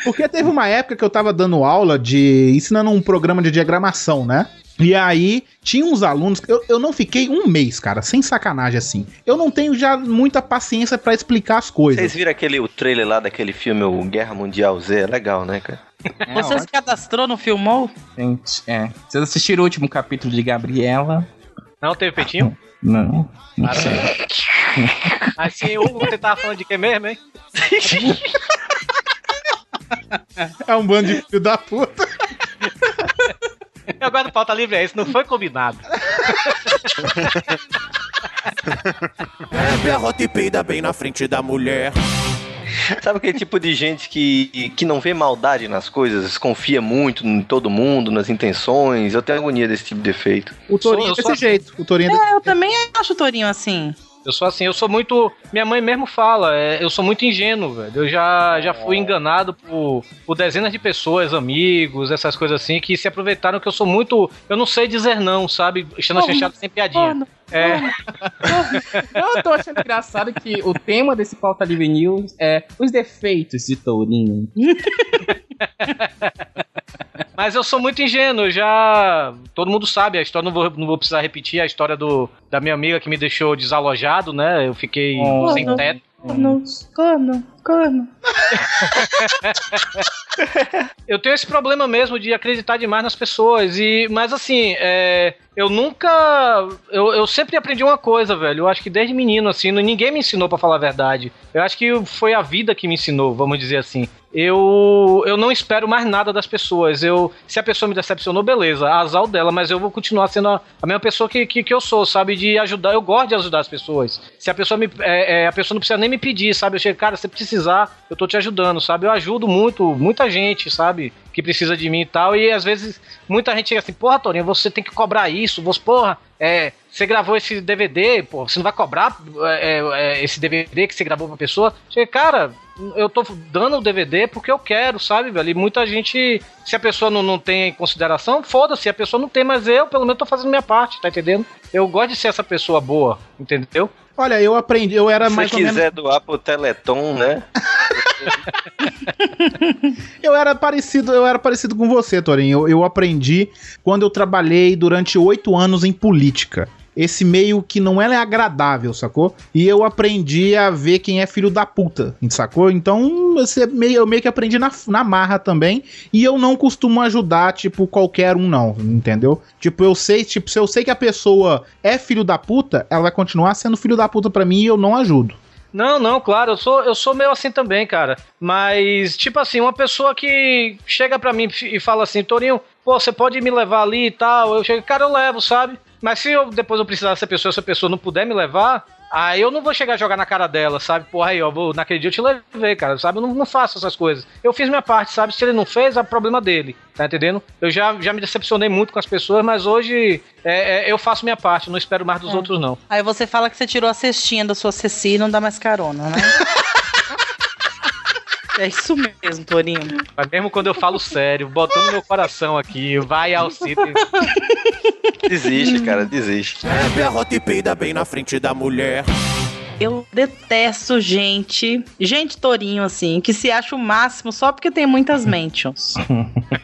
Porque teve uma época que eu tava dando aula de. ensinando um programa de diagramação, né? E aí, tinha uns alunos. que Eu, eu não fiquei um mês, cara, sem sacanagem assim. Eu não tenho já muita paciência pra explicar as coisas. Vocês viram aquele, o trailer lá daquele filme, o Guerra Mundial Z? É legal, né, cara? Você se cadastrou no Filmou? Gente, é. Vocês assistiram o último capítulo de Gabriela? Não teve peitinho? Não. Não sei. Assim, Hugo, você tava falando de quem mesmo, hein? É um bando de filho da puta. Eu guardo pauta livre, é isso, não foi combinado. É berrota e peida bem na frente da mulher. Sabe aquele tipo de gente que, que não vê maldade nas coisas, confia muito em todo mundo, nas intenções? Eu tenho agonia desse tipo de defeito. O Torinho eu é desse assim. jeito. O Torinho é desse É, eu também acho o Torinho assim. Eu sou assim, eu sou muito. Minha mãe mesmo fala, é, eu sou muito ingênuo, velho. Eu já, já fui enganado por, por dezenas de pessoas, amigos, essas coisas assim, que se aproveitaram que eu sou muito. Eu não sei dizer não, sabe? Estando fechado sem piadinha. Mano, É, Eu tô achando engraçado que o tema desse pauta livre news é os defeitos de Tourinho. mas eu sou muito ingênuo, já. Todo mundo sabe a história, não vou, não vou precisar repetir a história do, da minha amiga que me deixou desalojado, né? Eu fiquei Oh. sem teto. Corno, corno, corno. Eu tenho esse problema mesmo de acreditar demais nas pessoas. E, mas assim, é, eu nunca. Eu, eu sempre aprendi uma coisa, velho. Eu acho que desde menino, assim, ninguém me ensinou pra falar a verdade. Eu acho que foi a vida que me ensinou, vamos dizer assim. Eu, eu não espero mais nada das pessoas. Eu, se a pessoa me decepcionou, beleza, azar dela, mas eu vou continuar sendo a, a mesma pessoa que, que, que eu sou, sabe? De ajudar. Eu gosto de ajudar as pessoas. Se a pessoa me. é, é, a pessoa não precisa nem me pedir, sabe? Eu chego, cara, se precisar, eu tô te ajudando, sabe? Eu ajudo muito, muita gente, sabe? Que precisa de mim e tal. E às vezes muita gente chega assim, porra, Torinho, você tem que cobrar isso. Você, porra, é, você gravou esse DVD, pô, você não vai cobrar é, é, esse DVD que você gravou pra pessoa? Chega, cara, eu tô dando o DVD porque eu quero, sabe, velho? E muita gente, se a pessoa não, não tem em consideração, foda-se, a pessoa não tem, mas eu, pelo menos, tô fazendo minha parte, tá entendendo? Eu gosto de ser essa pessoa boa, entendeu? Olha, eu aprendi, eu era Se mais menos. quiser doar pro Teleton, né? Eu era parecido, eu era parecido com você, Torinho. Eu, eu aprendi quando eu trabalhei durante oito anos em política. Esse meio que não é agradável, sacou? E eu aprendi a ver quem é filho da puta, sacou? Então você meio, eu meio que aprendi na, na marra também. E eu não costumo ajudar, tipo, qualquer um, não, entendeu? Tipo, eu sei, tipo, se eu sei que a pessoa é filho da puta, ela vai continuar sendo filho da puta pra mim e eu não ajudo. Não, não, claro, eu sou, eu sou meio assim também, cara. Mas, tipo assim, uma pessoa que chega pra mim e fala assim, Torinho, pô, você pode me levar ali e tal. Eu chego, cara, eu levo, sabe? Mas se eu, depois eu precisar dessa pessoa, essa pessoa não puder me levar, aí eu não vou chegar a jogar na cara dela, sabe? Porra, aí, ó, vou, naquele dia eu te levei, cara, sabe? Eu não, não faço essas coisas. Eu fiz minha parte, sabe? Se ele não fez, é problema dele, tá entendendo? Eu já, já me decepcionei muito com as pessoas, mas hoje é, é, eu faço minha parte, não espero mais dos É. outros, não. Aí você fala que você tirou a cestinha da sua Ceci e não dá mais carona, né? é isso mesmo, Torinho. Mas mesmo quando eu falo sério, botando meu coração aqui, vai ao sítio. Desiste, cara, desiste. É berrota e peida bem na frente da mulher. Eu detesto gente, gente Torinho, assim, que se acha o máximo só porque tem muitas mentions.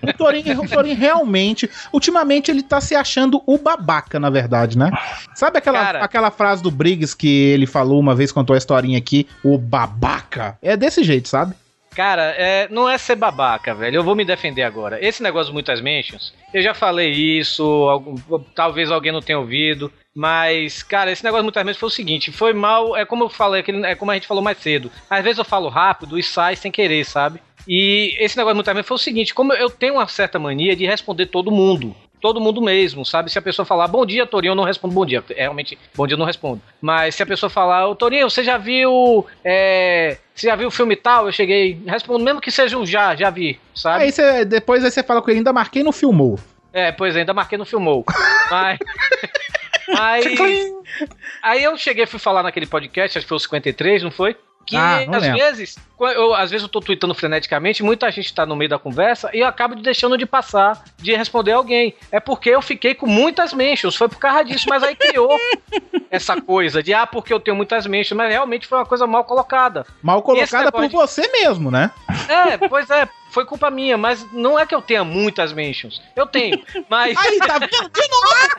O Torinho, o Torinho realmente, ultimamente ele tá se achando o babaca, na verdade, né? Sabe aquela, Cara. aquela frase do Briggs que ele falou uma vez, contou a historinha aqui, o babaca? É desse jeito, sabe? Cara, é, não é ser babaca, velho. Eu vou me defender agora. Esse negócio muitas mentions, eu já falei isso, algum- talvez alguém não tenha ouvido. Mas, cara, esse negócio muitas mentions foi o seguinte: foi mal, é como eu falei, é como a gente falou mais cedo. Às vezes eu falo rápido e sai sem querer, sabe? E esse negócio muitas mentions foi o seguinte: como eu tenho uma certa mania de responder todo mundo. Todo mundo mesmo, sabe? Se a pessoa falar bom dia, Torinho, eu não respondo bom dia. É, Realmente, bom dia eu não respondo. Mas se a pessoa falar, ô Torinho, você já viu. É, você já viu o filme tal? Eu cheguei, respondo, mesmo que seja um já, já vi, sabe? Aí você, depois aí você fala com ele, ainda marquei no filmou. É, pois é, ainda marquei no filmou. Mas. Mas. Aí eu cheguei fui falar naquele podcast, acho que foi o 53, não foi? Que Ah, às lembro. vezes, eu, às vezes eu tô tweetando freneticamente, muita gente tá no meio da conversa e eu acabo de deixando de passar, de responder alguém. É porque eu fiquei com muitas mentions, foi por causa disso, mas aí criou essa coisa de, ah, porque eu tenho muitas mentions, mas realmente foi uma coisa mal colocada. Mal colocada por negócio você mesmo, né? É, pois é, foi culpa minha, mas não é que eu tenha muitas mentions. Eu tenho, mas. Aí, tá vendo? De novo!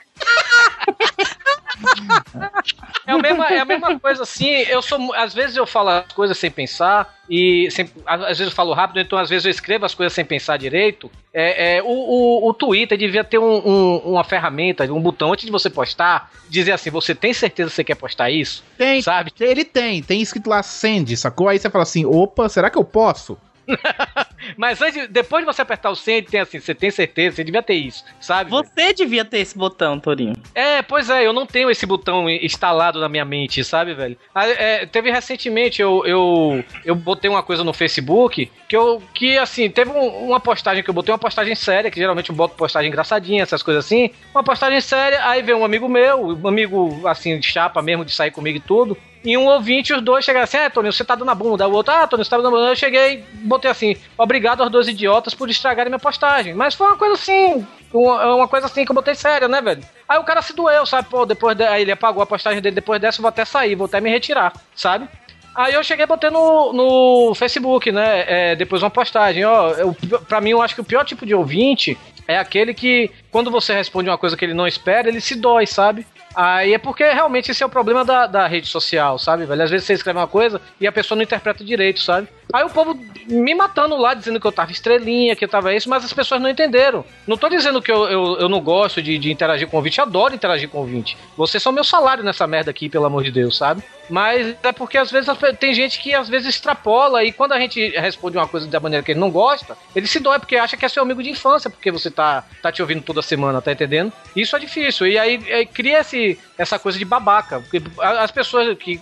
É a, mesma, é a mesma coisa assim, eu sou. Às vezes eu falo as coisas sem pensar, e sem- às às vezes eu falo rápido, então às vezes eu escrevo as coisas sem pensar direito. É, é, o, o, o Twitter devia ter um- um- uma ferramenta, um botão antes de você postar, dizer assim: você tem certeza que você quer postar isso? Tem, Sabe? Ele tem, tem escrito lá send, sacou? Aí você fala assim, opa, será que eu posso? Mas antes, depois de você apertar o send, tem assim: você tem certeza, você devia ter isso, sabe? Você devia ter esse botão, Torinho. É, pois é, eu não tenho esse botão instalado na minha mente, sabe, velho? Ah, é, teve recentemente, eu, eu, eu botei uma coisa no Facebook que eu, que assim, teve um- uma postagem que eu botei, uma postagem séria, que geralmente eu boto postagem engraçadinha, essas coisas assim. Uma postagem séria, aí veio um amigo meu, um amigo, assim, de chapa mesmo, de sair comigo e tudo. E um ouvinte, os dois chegaram assim, ah, Tony, você tá dando a bunda. O outro, ah, Tony, você tá dando a bunda. Eu cheguei, botei assim, obrigado aos dois idiotas por estragarem minha postagem. Mas foi uma coisa assim, uma, uma coisa assim que eu botei séria, né, velho? Aí o cara se doeu, sabe? Pô, depois de, aí ele apagou a postagem dele depois dessa, eu vou até sair, vou até me retirar, sabe? Aí eu cheguei botei no, no Facebook, né? é, depois uma postagem, ó. Eu, pra mim, eu acho que o pior tipo de ouvinte é aquele que, quando você responde uma coisa que ele não espera, ele se dói, sabe? Aí é porque realmente esse é o problema da, da rede social, sabe, velho? Às vezes você escreve uma coisa e a pessoa não interpreta direito, sabe? Aí o povo me matando lá, dizendo que eu tava estrelinha, que eu tava isso, mas as pessoas não entenderam. Não tô dizendo que eu, eu, eu não gosto de, de interagir com o ouvinte, adoro interagir com o ouvinte. Vocês são meu salário nessa merda aqui, pelo amor de Deus, sabe? Mas é porque às vezes tem gente que às vezes extrapola e quando a gente responde uma coisa da maneira que ele não gosta, ele se dói porque acha que é seu amigo de infância, porque você tá, tá te ouvindo toda semana, tá entendendo? Isso é difícil. E aí, cria esse, essa coisa de babaca. Porque as pessoas que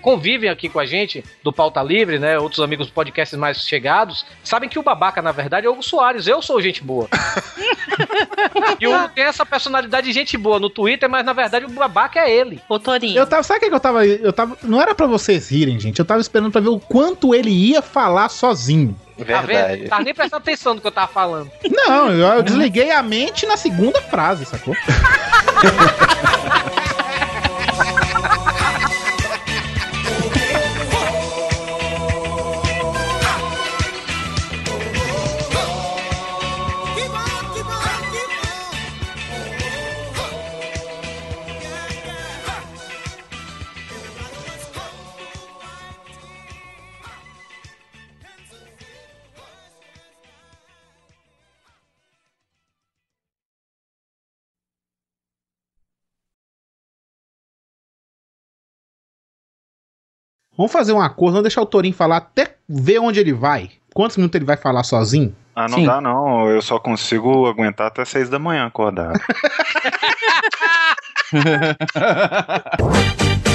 convivem aqui com a gente, do Pauta Livre, né? Outros amigos podcasts mais chegados, sabem que o babaca, na verdade, é o Hugo Soares. Eu sou gente boa. e o Hugo tem essa personalidade de gente boa no Twitter, mas na verdade o babaca é ele. Ô, Torinho. Eu tava, sabe o que eu tava, eu tava, não era pra vocês rirem, gente, eu tava esperando pra ver o quanto ele ia falar sozinho. Tá vendo? Tava nem prestando atenção no que eu tava falando. Não, eu, eu desliguei a mente na segunda frase, sacou? Vamos fazer um acordo, vamos deixar o Torinho falar até ver onde ele vai. Quantos minutos ele vai falar sozinho? Ah, não Sim. dá não. Eu só consigo aguentar até seis da manhã acordado.